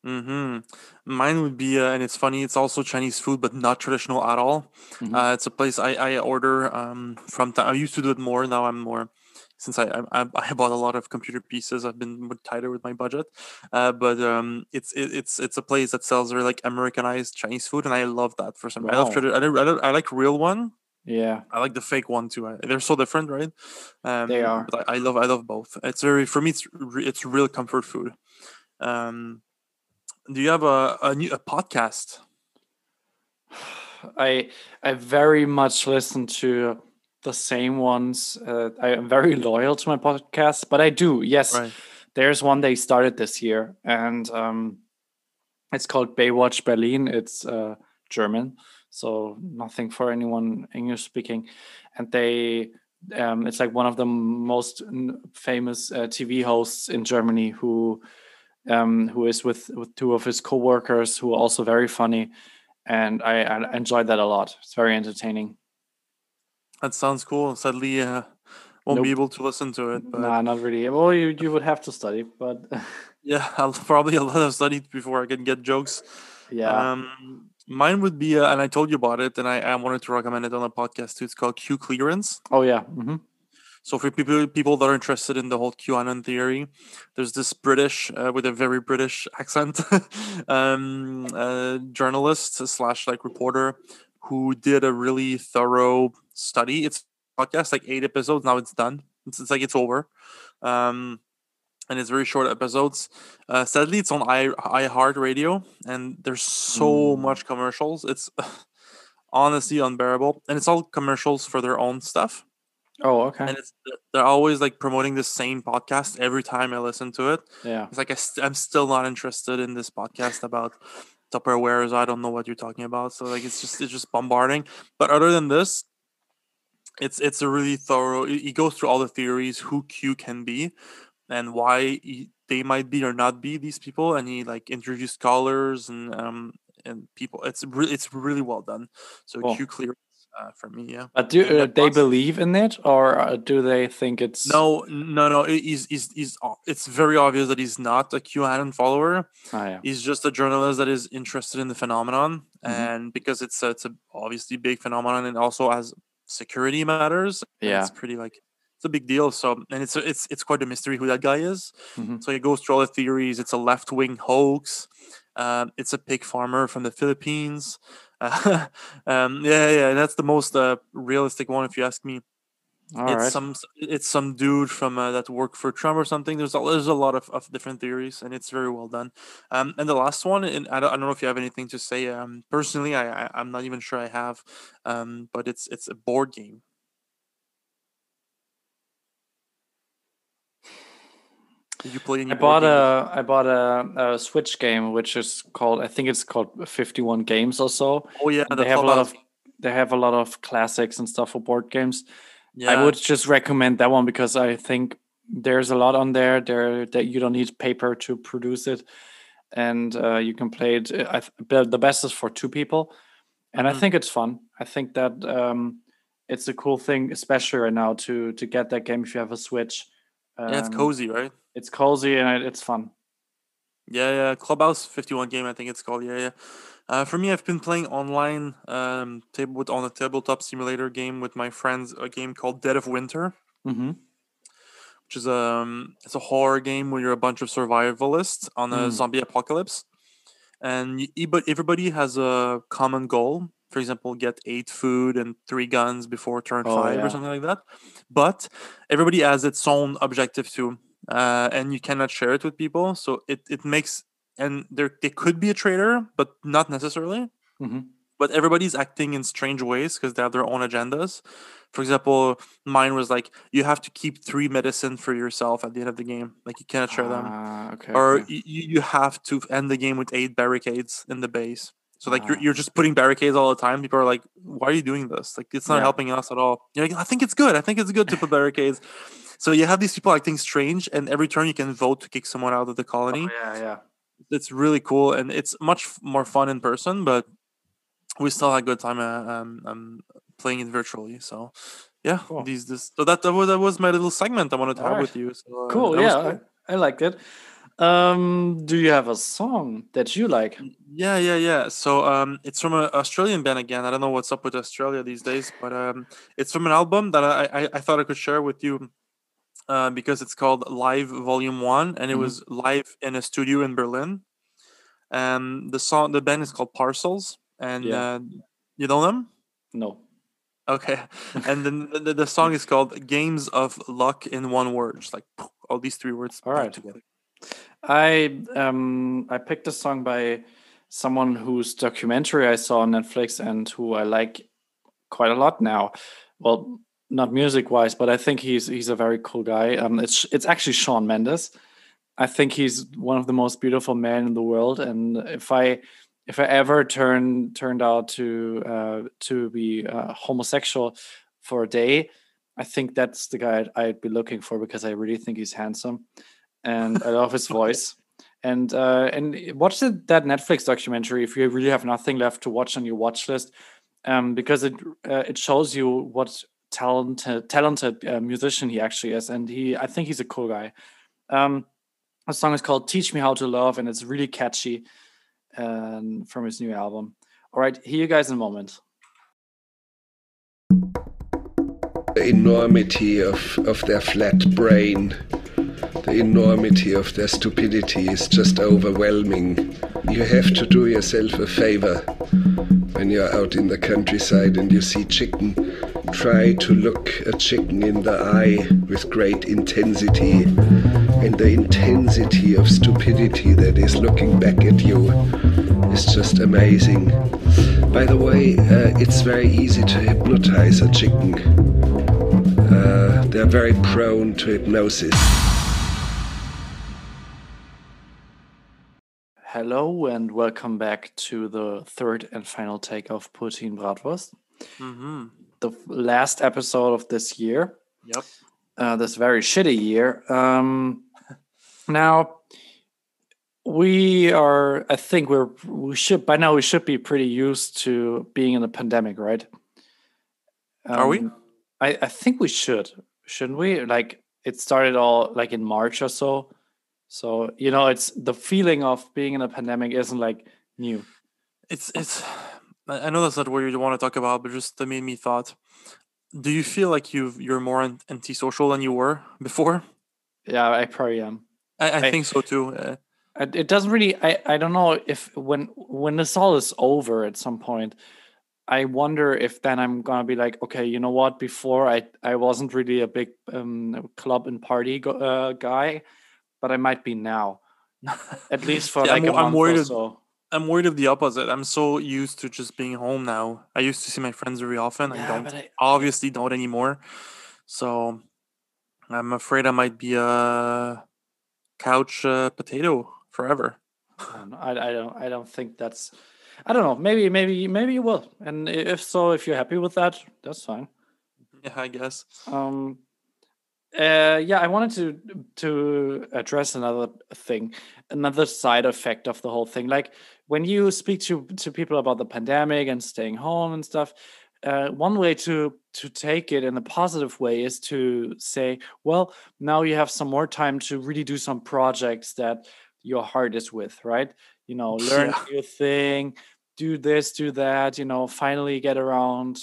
Mm-hmm. Mine would be, uh, and it's funny. It's also Chinese food, but not traditional at all. Mhm. Uh, it's a place I, I order um, from. Time. I used to do it more. Now I'm more since I, I I- bought a lot of computer pieces. I've been tighter with my budget. Uh, but um, it's it, it's it's a place that sells very like Americanized Chinese food, and I love that for some. I love tradi- I, don't- I, don't- I like real one. Yeah. I like the fake one too. I, they're so different, right? Um, They are. But I, I love I love both. It's very for me. It's re- it's real comfort food. Um, do you have a a, new, a podcast? I I very much listen to the same ones. Uh, I am very loyal to my podcast, but I do. Yes, Right. there's one they started this year, and um, it's called Baywatch Berlin. It's uh, German, so nothing for anyone English speaking, and they. Um, it's like one of the most famous uh, TV hosts in Germany who um, who is with with two of his coworkers who are also very funny, and I, I enjoyed that a lot. It's very entertaining. That sounds cool. Sadly, uh, won't be able to listen to it. But Nah, not really. Well, you you would have to study, but yeah, I'll probably a lot of study before I can get jokes. yeah. Um, mine would be, uh, and I told you about it, and I, I wanted to recommend it on the podcast too. It's called Q Clearance. oh yeah. hmm So for people people that are interested in the whole QAnon theory, there's this British uh, with a very British accent um, uh, journalist slash like reporter who did a really thorough study. It's podcast like eight episodes. Now it's done. It's, it's like it's over. Um, and it's very short episodes. Uh, sadly, it's on i iHeartRadio, and there's so Mm. much commercials. It's honestly unbearable, and it's all commercials for their own stuff Oh okay. and it's they're always like promoting the same podcast every time I listen to it. yeah. It's like I st- I'm still not interested in this podcast about Tupperwares. I don't know what you're talking about. So like it's just it's just bombarding. But other than this, it's it's a really thorough. He goes through all the theories who Q can be, and why he, they might be or not be these people, and he like interviews scholars and um and people. It's really it's really well done. So Cool. Q clearance uh, for me, yeah. But do uh, they believe in it, or uh, do they think it's No, no, no. he- He's, he's, he's, it's very obvious that he's not a QAnon follower. Oh, yeah. He's just a journalist that is interested in the phenomenon, Mhm. and because it's a, it's a obviously big phenomenon, and also as security matters, Yeah. it's pretty like it's a big deal. So, and it's it's it's quite a mystery who that guy is. Mhm. So he goes through all the theories. It's a left wing hoax. Um, it's a pig farmer from the Philippines. Uh, um, yeah, yeah, that's the most uh, realistic one, if you ask me All it's right. some it's some dude from uh, that worked for Trump or something. There's a, there's a lot of, of different theories, and it's very well done. Um, and the last one, and I don't, I don't know if you have anything to say. Um, personally, I, I I'm not even sure I have. Um, but it's it's a board game. Did you play any? I bought games? a I bought a, a Switch game which is called I think it's called 51 games or so. Oh yeah, they have a lot of they have a lot of classics and stuff for board games. Yeah, I would just recommend that one because I think there's a lot on there there that you don't need paper to produce it, and uh, you can play it. I th- the best is for two people, and Mhm. I think it's fun. I think that um, it's a cool thing, especially right now to to get that game if you have a Switch. Yeah, it's Um, cozy, right? It's cozy and it's fun. Yeah, yeah, Clubhouse 51 game, I think it's called. Yeah, yeah. Uh, for me, I've been playing online um, table with on a tabletop simulator game with my friends. A game called Dead of Winter, hmm which is um, it's a horror game where you're a bunch of survivalists on a Mm. zombie apocalypse, and y- e- but everybody has a common goal. For example, get eight food and three guns before turn Oh, five yeah. or something like that. But everybody has its own objective too, uh, and you cannot share it with people. So it it makes and there they could be a traitor, but not necessarily. hmm But everybody's acting in strange ways because they have their own agendas. For example, mine was like you have to keep three medicine for yourself at the end of the game. Like you cannot share them Ah, okay. or okay. you have to end the game with eight barricades in the base. So like you're, Ah. you're just putting barricades all the time. People are like, "Why are you doing this? Like it's not Yeah. helping us at all." You're like, "I think it's good. I think it's good to put barricades." So you have these people acting strange, and every turn you can vote to kick someone out of the colony. Oh, yeah, yeah. It's really cool, and it's much more fun in person. But we still had a good time uh, um, um, playing it virtually. So yeah, Cool. these this so that, that was that was my little segment I wanted to have Alright. with you. So, uh, Cool. Yeah, I, I liked it. Um, do you have a song that you like? Yeah, yeah, yeah. So um, it's from an Australian band again. I don't know what's up with Australia these days, but um, it's from an album that I I, I thought I could share with you. Uh, because it's called Live Volume One, and it Mhm. was live in a studio in Berlin. Um, the song, the band is called Parcels, and Yeah. uh, you know them. No. Okay, and then the, the song is called "Games of Luck" in one word, just like all these three words All right. together. I um I picked a song by someone whose documentary I saw on Netflix and who I like quite a lot now. Well, not music wise, but I think he's he's a very cool guy. Um, it's it's actually Shawn Mendes. I think he's one of the most beautiful men in the world, and if I if I ever turn turned out to uh, to be uh, homosexual for a day, I think that's the guy I'd, I'd be looking for because I really think he's handsome, and I love his voice. And uh, and watch that Netflix documentary if you really have nothing left to watch on your watch list, um, because it uh, it shows you what talented talented uh, musician he actually is, and he I think he's a cool guy. Um, the song is called "Teach Me How to Love" and it's really catchy, and from his new album. All right, hear you guys in a moment. the enormity of, of their flat brain, the enormity of their stupidity is just overwhelming. You have to do yourself a favor when you're out in the countryside and you see chicken. Try to look a chicken in the eye with great intensity. And the intensity of stupidity that is looking back at you is just amazing. By the way, uh, it's very easy to hypnotize a chicken. Uh, they're very prone to hypnosis. Hello and welcome back to the third and final take of Poutine Bratwurst, Mm-hmm. the last episode of this year. Yep. uh, this very shitty year. Um, now we are. I think we're we should by now we should be pretty used to being in a pandemic, right? Are we? Um, I I think we should, shouldn't we? Like it started all like in March or so. So you know, it's the feeling of being in a pandemic isn't like new. It's it's. I know that's not what you want to talk about, but just that made me thought. Do you feel like you've you're more an- antisocial than you were before? Yeah, I probably am. I, I I- think so too. Uh, it it doesn't really I, I don't know if when when this all is over at some point i wonder if then i'm gonna be like okay you know what before i i wasn't really a big um club and party go, uh, guy but i might be now at least for See, like I'm, a wo- I'm month or worried. of- so I'm worried of the opposite. I'm so used to just being home now. I used to see my friends very often. I don't I- obviously don't anymore. So I'm afraid I might be a couch uh, potato forever. I, I don't i don't think that's i don't know maybe maybe maybe you will and if so if you're happy with that that's fine Yeah, I guess. um uh yeah i wanted to to address another thing another side effect of the whole thing like when you speak to to people about the pandemic and staying home and stuff uh, one way to to take it in a positive way is to say well now you have some more time to really do some projects that your heart is with right you know learn Yeah. new thing do this do that you know finally get around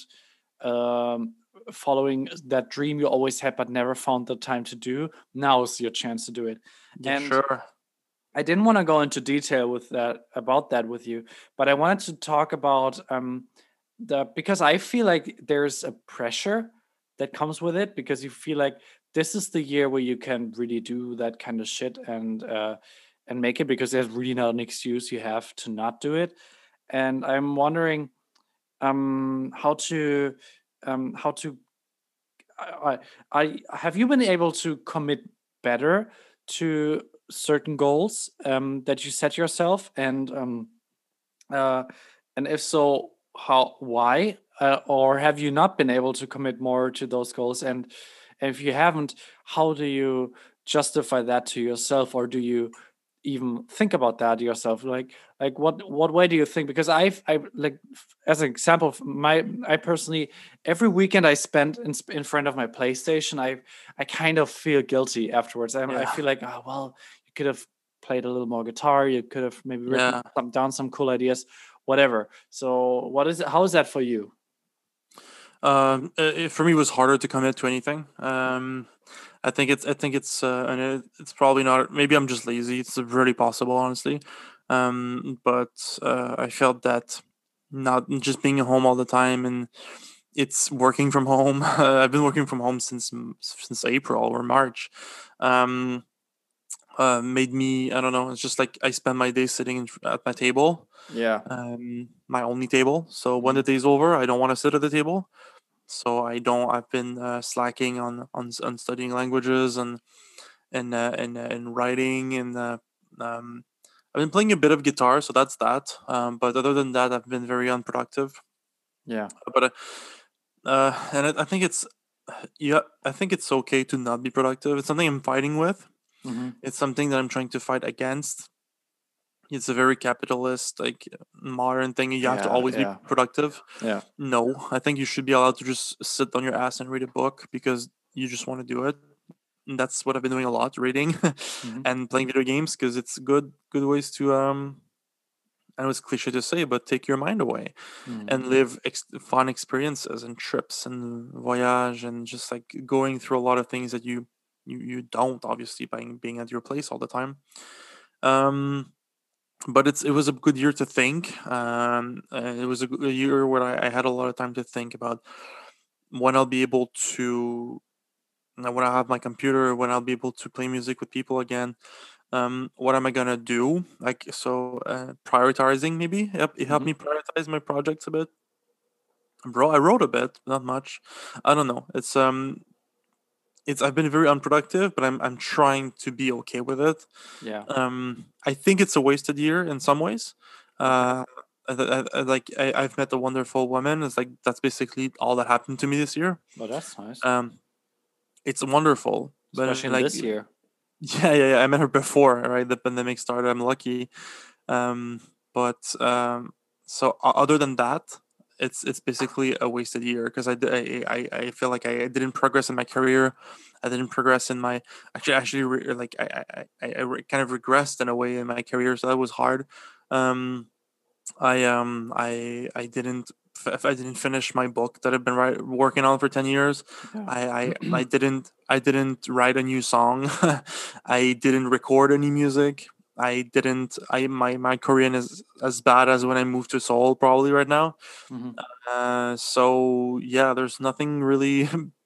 um following that dream you always had but never found the time to do now is your chance to do it Yeah, And- sure. I didn't want to go into detail with that about that with you, but I wanted to talk about um the because I feel like there's a pressure that comes with it because you feel like this is the year where you can really do that kind of shit and uh and make it because there's really not an excuse you have to not do it. And I'm wondering um how to um how to I, I have you been able to commit better to certain goals um, that you set yourself? And um, uh, and if so how why? Uh, or have you not been able to commit more to those goals? And if you haven't how do you justify that to yourself? Or do you even think about that yourself like like what what way do you think because i've i like as an example my i personally every weekend i spend in, in front of my playstation i i kind of feel guilty afterwards I, I feel like oh well you could have played a little more guitar. You could have maybe written Yeah. some, down some cool ideas, whatever. So, what is it? How is that for you? Um, it, for me, it was harder to commit to anything. Um, I think it's, I think it's, uh, and it, it's probably not. Maybe I'm just lazy. It's really possible, honestly. Um, but uh, I felt that not just being at home all the time and it's working from home. I've been working from home since since April or March. Um, uh, made me. I don't know. It's just like I spend my day sitting in, at my table Yeah. um, my only table. So when the day's over, I don't want to sit at the table. So I don't. I've been uh, slacking on, on on studying languages and and uh, and uh, and writing and uh, um, I've been playing a bit of guitar. So that's that. Um, but other than that, I've been very unproductive. Yeah. But uh, uh, and I, I think it's yeah. I think it's okay to not be productive. It's something I'm fighting with hmm it's something that I'm trying to fight against. It's a very capitalist, like modern thing. You have to always yeah. be productive. Yeah. No, I think you should be allowed to just sit on your ass and read a book because you just want to do it. And that's what I've been doing a lot, reading Mm-hmm. and playing video games because it's good, good ways to um. I know it's cliche to say, but take your mind away Mm-hmm. and live ex- fun experiences and trips and voyage and just like going through a lot of things that you you, you don't obviously by being at your place all the time um but it's it was a good year to think um it was a year where I, I had a lot of time to think about when i'll be able to uh, when i have my computer when i'll be able to play music with people again um what am i gonna do? Like so uh, prioritizing maybe? Yep it helped me prioritize my projects a bit. Bro i wrote a bit not much. I don't know. It's um it's i've been very unproductive but i'm i'm trying to be okay with it Yeah. um i think it's a wasted year in some ways uh I, I, I- like I, I've met a wonderful woman. It's like that's basically all that happened to me this year. Well, that's nice. Um, it's wonderful, but Especially like this year. yeah, yeah, yeah. I met her before, right? The pandemic started. I'm lucky. Um, but um, so other than that, it's it's basically a wasted year because I, I I feel like I didn't progress in my career. I didn't progress in my actually actually re- like I I, I, I kind of regressed in a way in my career, so that was hard. Um, I um I I didn't if I didn't finish my book that I've been write, working on for ten years. Yeah. I, I I didn't I didn't write a new song. I didn't record any music. I didn't I my my Korean is as bad as when I moved to Seoul probably right now. Mhm. Uh, so yeah, there's nothing really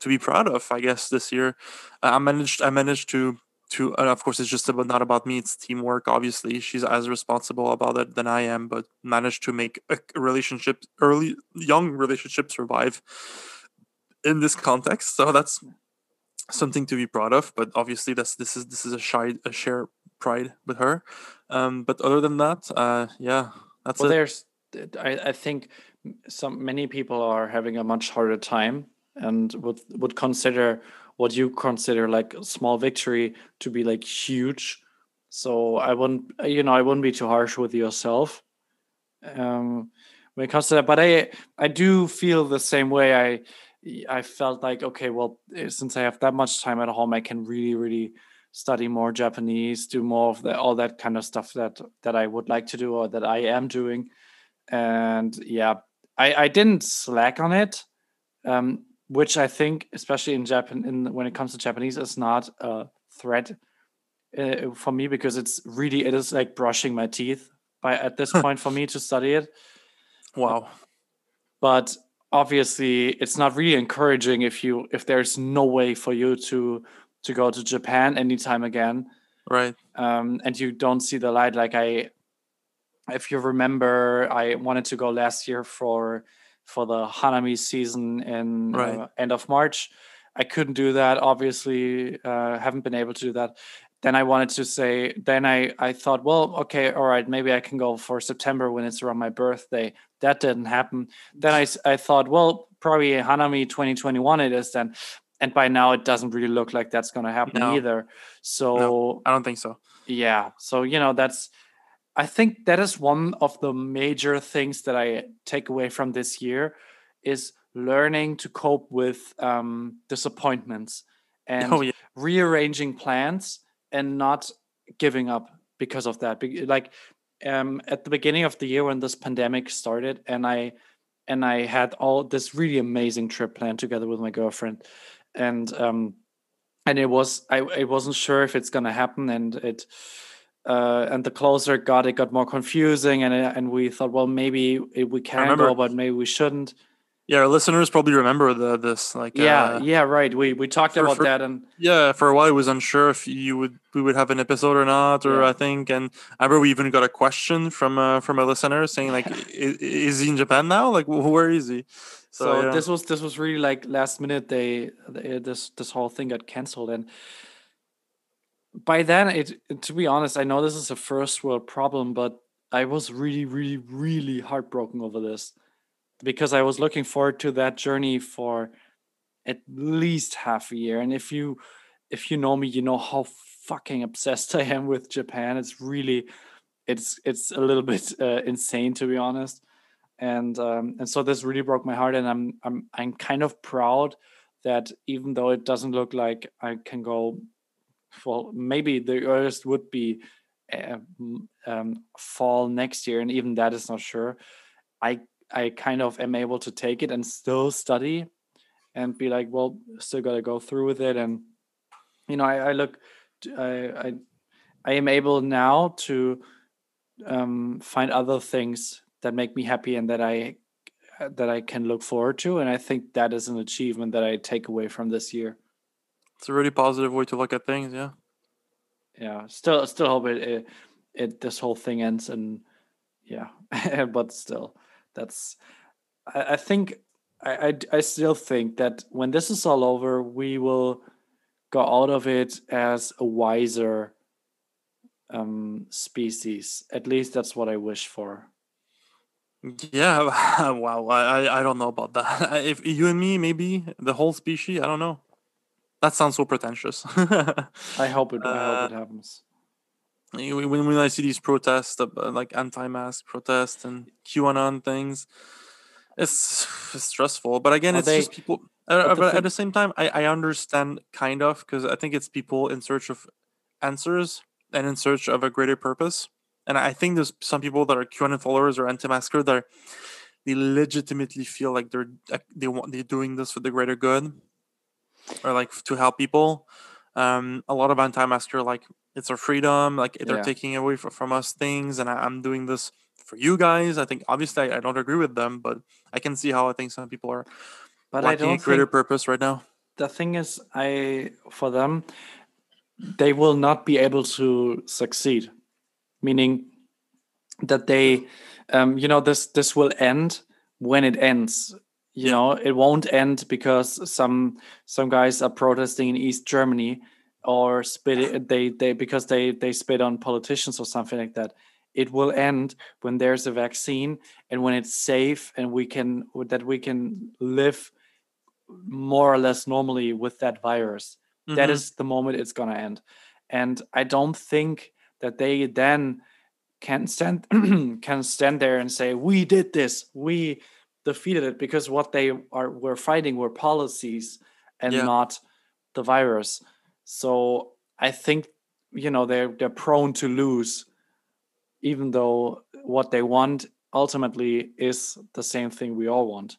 to be proud of. I guess this year, I managed I managed to to of course it's just about not about me. It's teamwork. Obviously, she's as responsible about it than I am, but managed to make a a relationship early young relationship survive in this context. So that's something to be proud of. But obviously, that's this is this is a shy a share pride with her. Um, but other than that, uh, yeah, that's well it. there's I, I think some many people are having a much harder time and would would consider what you consider like a small victory to be like huge so i wouldn't you know i wouldn't be too harsh with yourself um when it comes to that but i i do feel the same way i i felt like okay well eh, since i have that much time at home i can really really study more japanese do more of the, all that kind of stuff that that i would like to do or that i am doing and yeah i i didn't slack on it um which i think especially in japan in when it comes to japanese is not a threat uh, for me because it's really it is like brushing my teeth by at this point for me to study it wow. but obviously it's not really encouraging if you if there's no way for you to to go to japan anytime again. Right. um, and you don't see the light. Like i if you remember i wanted to go last year for for the hanami season in Right. uh, end of march. I couldn't do that obviously uh, haven't been able to do that. Then i wanted to say then i i thought well okay all right maybe i can go for september when it's around my birthday that didn't happen then I, I thought well probably hanami 2021 it is then and by now it doesn't really look like that's going to happen No. either so I don't think so. yeah so you know that's i think that is one of the major things that i take away from this year is learning to cope with um, disappointments and Oh yeah. rearranging plans and not giving up because of that. Like um, at the beginning of the year when this pandemic started, and I and I had all this really amazing trip planned together with my girlfriend, and um, and it was I, I wasn't sure if it's gonna happen, and it uh, and the closer it got, it got more confusing, and and we thought, well, maybe we can go, but maybe we shouldn't. Yeah, our listeners probably remember the this like yeah, uh, yeah, right. We we talked for- about for- that, and yeah for a while I was unsure if you would we would have an episode or not or Yeah. I think and I remember we even got a question from uh, from a listener saying like is, is he in Japan now like where is he so, yeah. this was this was really like last minute. They, they this this whole thing got canceled, and by then, it to be honest, I know this is a first world problem, but I was really, really, really heartbroken over this because I was looking forward to that journey for at least half a year. And if you if you know me, you know how fucking obsessed I am with Japan. It's really it's it's a little bit uh, insane to be honest. And um, and so this really broke my heart, and I'm I'm I'm kind of proud that even though it doesn't look like I can go, well, maybe the earliest would be uh, um, fall next year, and even that is not sure. I I kind of am able to take it and still study, and be like, well, still got to go through with it, and you know, I, look I I, t- I, I I am able now to um, find other things that make me happy and that I that I can look forward to, and I think that is an achievement that I take away from this year. it's a really positive way to look at things yeah. Yeah, still still hope it it, it this whole thing ends, and yeah, but still, that's I, I think I, I I still think that when this is all over, we will go out of it as a wiser um species. At least that's what I wish for. yeah wow I I- don't know about that if you and me maybe the whole species I don't know that sounds so pretentious I hope it. I Uh, hope it happens. When, when I see these protests, uh, like anti-mask protests and QAnon things, it's, it's stressful. But again, Are it's they- just people. Uh, but the at the same time, I, I understand kind of because I think it's people in search of answers and in search of a greater purpose. And I think there's some people that are QAnon followers or anti-masker that are, they legitimately feel like they're they want they're doing this for the greater good, or like to help people. Um, a lot of anti-masker like it's our freedom like they're taking away fr- from us things and I, i'm doing this for you guys. I think obviously I, I don't agree with them but i can see how i think some people are But I lacking a don't greater purpose right now. the thing is i for them they will not be able to succeed. Meaning that they um, you know this this will end when it ends. You know it won't end because some some guys are protesting in east germany or spit it, they they because they they spit on politicians or something like that it will end when there's a vaccine and when it's safe and we can that we can live more or less normally with that virus. That Mhm. is the moment it's going to end. And i don't think that they then can stand can stand there and say we did this. We defeated it because what they are were fighting were policies and Yeah. not the virus so i think you know they're they're prone to lose even though what they want ultimately is the same thing we all want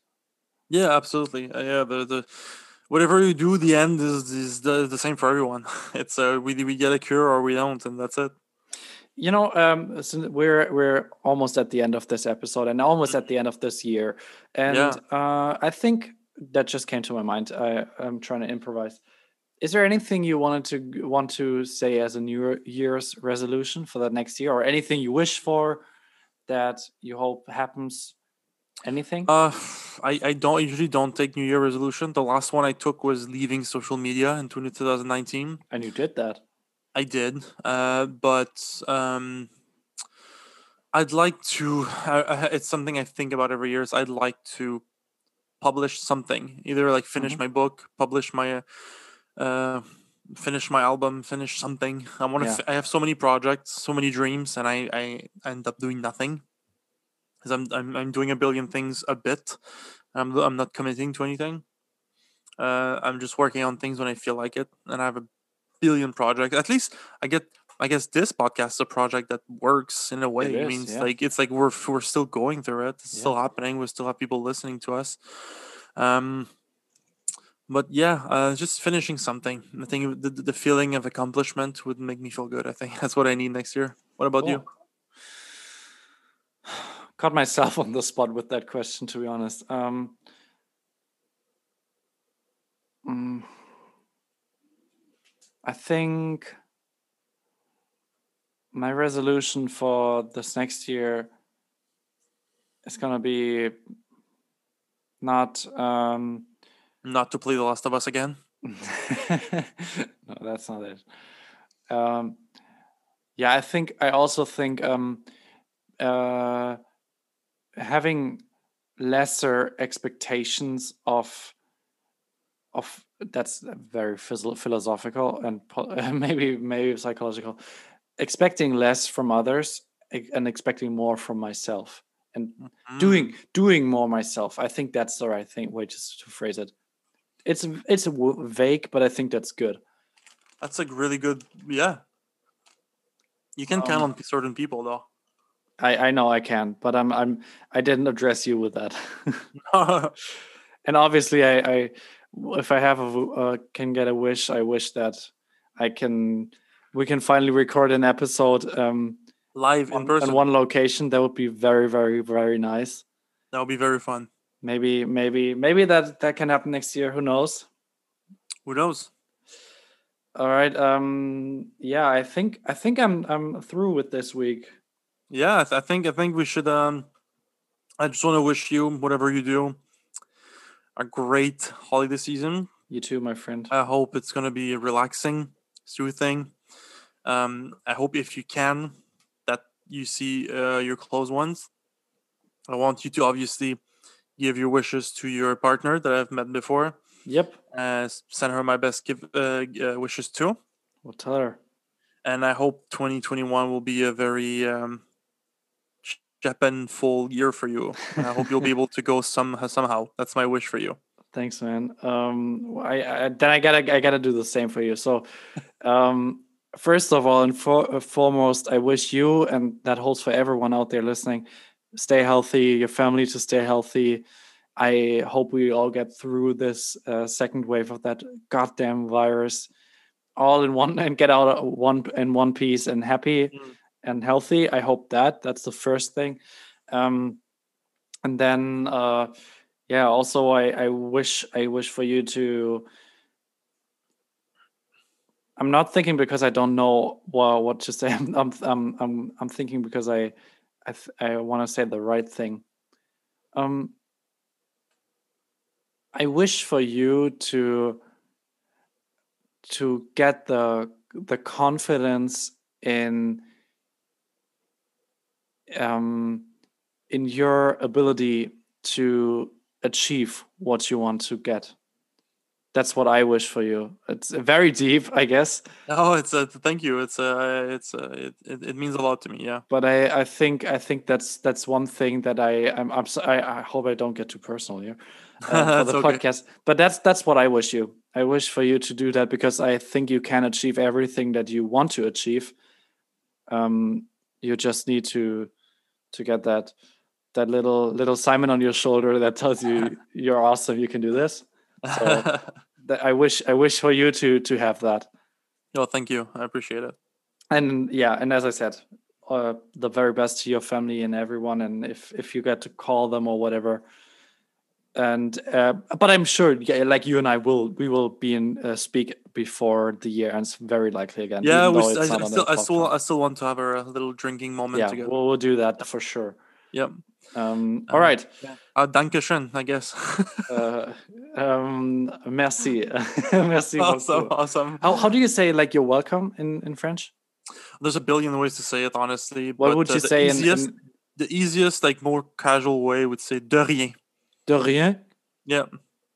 yeah absolutely uh, yeah the, the whatever you do the end is, is the, the same for everyone it's uh we, we get a cure or we don't and that's it You know, um, so we're we're almost at the end of this episode and almost at the end of this year, and Yeah. uh, I think that just came to my mind. I, I'm trying to improvise. Is there anything you wanted to want to say as a New Year's resolution for the next year, or anything you wish for that you hope happens? Anything? uh I, I don't usually don't take new year resolution the last one i took was leaving social media in 20- 2019 and you did that. I did, uh, but um, I'd like to. Uh, it's something I think about every year. Is I'd like to publish something, either like finish Mhm. my book, publish my, uh, finish my album, finish something. I want to. Yeah. I have so many projects, so many dreams, and I I end up doing nothing. Because I'm, I'm I'm doing a billion things a bit. I'm I'm not committing to anything. Uh, I'm just working on things when I feel like it, and I have a billion projects. At least I get I guess this podcast is a project that works in a way. is, I mean, it's yeah. like it's like we're we're still going through it. It's Yeah. still happening. We still have people listening to us. Um, but yeah, uh, just finishing something. I think the, the feeling of accomplishment would make me feel good. I think that's what I need next year. What about you? Cool. Caught myself on the spot with that question, to be honest. Um, mm, I think my resolution for this next year is gonna be not um, Not to play The Last of Us again. no, that's not it. Um, yeah, I think I also think um, uh, having lesser expectations of of that's very philosophical and maybe maybe psychological. Expecting less from others and expecting more from myself and Mm. doing doing more myself. I think that's the right thing way s- to phrase it. It's it's w- vague, but I think that's good. That's like really good. Yeah. You can count Um, on certain people though. I I know I can, but I'm I'm I didn't address you with that. and obviously, I I if I have a uh, can get a wish, I wish that I can we can finally record an episode um Live in on, person. on one location. That would be very very very nice. that would be very fun. Maybe maybe maybe that that can happen next year. Who knows? Who knows? All right. Um. Yeah. I think I think I'm I'm through with this week. Yeah, I, th- I think I think we should. Um, I just want to wish you, whatever you do, a great holiday season. You too, my friend. I hope it's gonna be a relaxing, soothing. Um, I hope if you can, that you see uh, your close ones. I want you to obviously give your wishes to your partner that I've met before. Yep. Uh, send her my best give uh, uh, wishes too. We'll tell her. and I hope 2021 will be a very um, Japan full year for you. And I hope you'll be able to go some somehow. That's my wish for you. Thanks, man. Um, I, I then I gotta I gotta do the same for you. So, um, first of all and for, foremost, I wish you and that holds for everyone out there listening, stay healthy. Your family to stay healthy. I hope we all get through this uh, second wave of that goddamn virus, all in one and get out of one in one piece and happy Mm. and healthy. I hope that that's the first thing. Um, and then uh, yeah also I, I wish i wish for you to i'm not thinking because i don't know well, what to say i'm i'm i'm i'm, I'm thinking because i i, th- I want to say the right thing um i wish for you to to get the the confidence in um in your ability to achieve what you want to get. That's what I wish for you. It's very deep, I guess, Oh, it's a thank you. It's a it's a it, it, it means a lot to me. Yeah. but I, I think I think that's that's one thing that I I'm, I'm I, I hope I don't get too personal here uh, for the okay. podcast. But that's that's what I wish you. I wish for you to do that because I think you can achieve everything that you want to achieve. Um, you just need to to get that that little little Simon on your shoulder that tells you you're awesome. You can do this. So- That I wish I wish for you to to have that. no, thank you. I appreciate it. and yeah and as i said uh, the very best to your family and everyone and if if you get to call them or whatever and uh, but i'm sure yeah, like you and i will we will be in uh, speak before the year ends very likely again Yeah, we, though s- it's I, I still I still. I still want to have a little drinking moment yeah together. we'll, we'll do that for sure Yep. Um Uh, all right Uh, dankeschön, I guess. uh, um merci merci awesome, beaucoup. awesome. how, how do you say like you're welcome in in french There's a billion ways to say it, honestly. what but, would uh, you the say in, easiest, in the easiest, like more casual way would say de rien. de rien Yeah.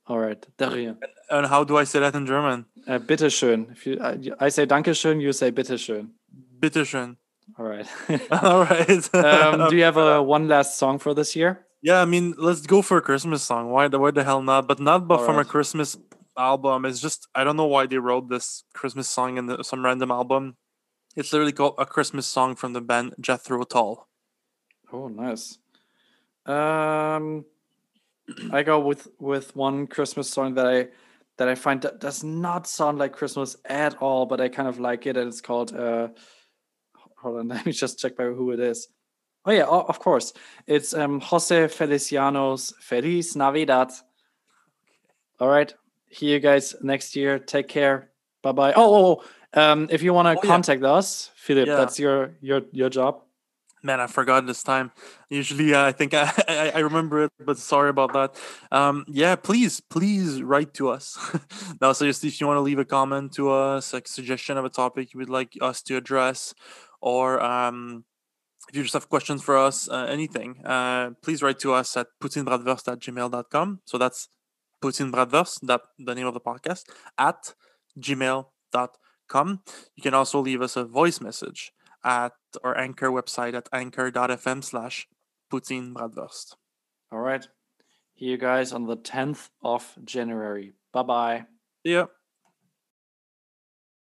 all right de rien And how do I say that in German? Uh, bitteschön. If you, I, I say Dankeschön, you say bitteschön. Bitteschön. All right. All right. um, do you have a one last song for this year? yeah, I mean, let's go for a Christmas song. Why the why the hell not? But not but from a Christmas album. It's just I don't know why they wrote this Christmas song in the, some random album. It's literally called a Christmas song from the band Jethro Tull. Oh, nice. Um, I go with with one Christmas song that I that I find that does not sound like Christmas at all, but I kind of like it, and it's called. Uh, hold on, let me just check by who it is. Oh yeah, of course, it's um, Jose Feliciano's "Feliz Navidad." All right, see you guys next year. Take care. Bye bye. Oh, oh, oh, um, if you want to Oh, yeah. contact us, Philip, Yeah. that's your your your job. Man, I forgot this time. Usually, uh, I think I, I I remember it, but sorry about that. Um, yeah, please, please write to us. now, so just if you want to leave a comment to us, like suggestion of a topic you would like us to address, or um, if you just have questions for us, uh, anything, uh, please write to us at gmail.com. So that's putinbradverst, that the name of the podcast, at gmail.com. You can also leave us a voice message at our anchor website at anchor.fm slash Putin Bradwurst. All right. See you guys on the 10th of January. Bye bye. Yeah.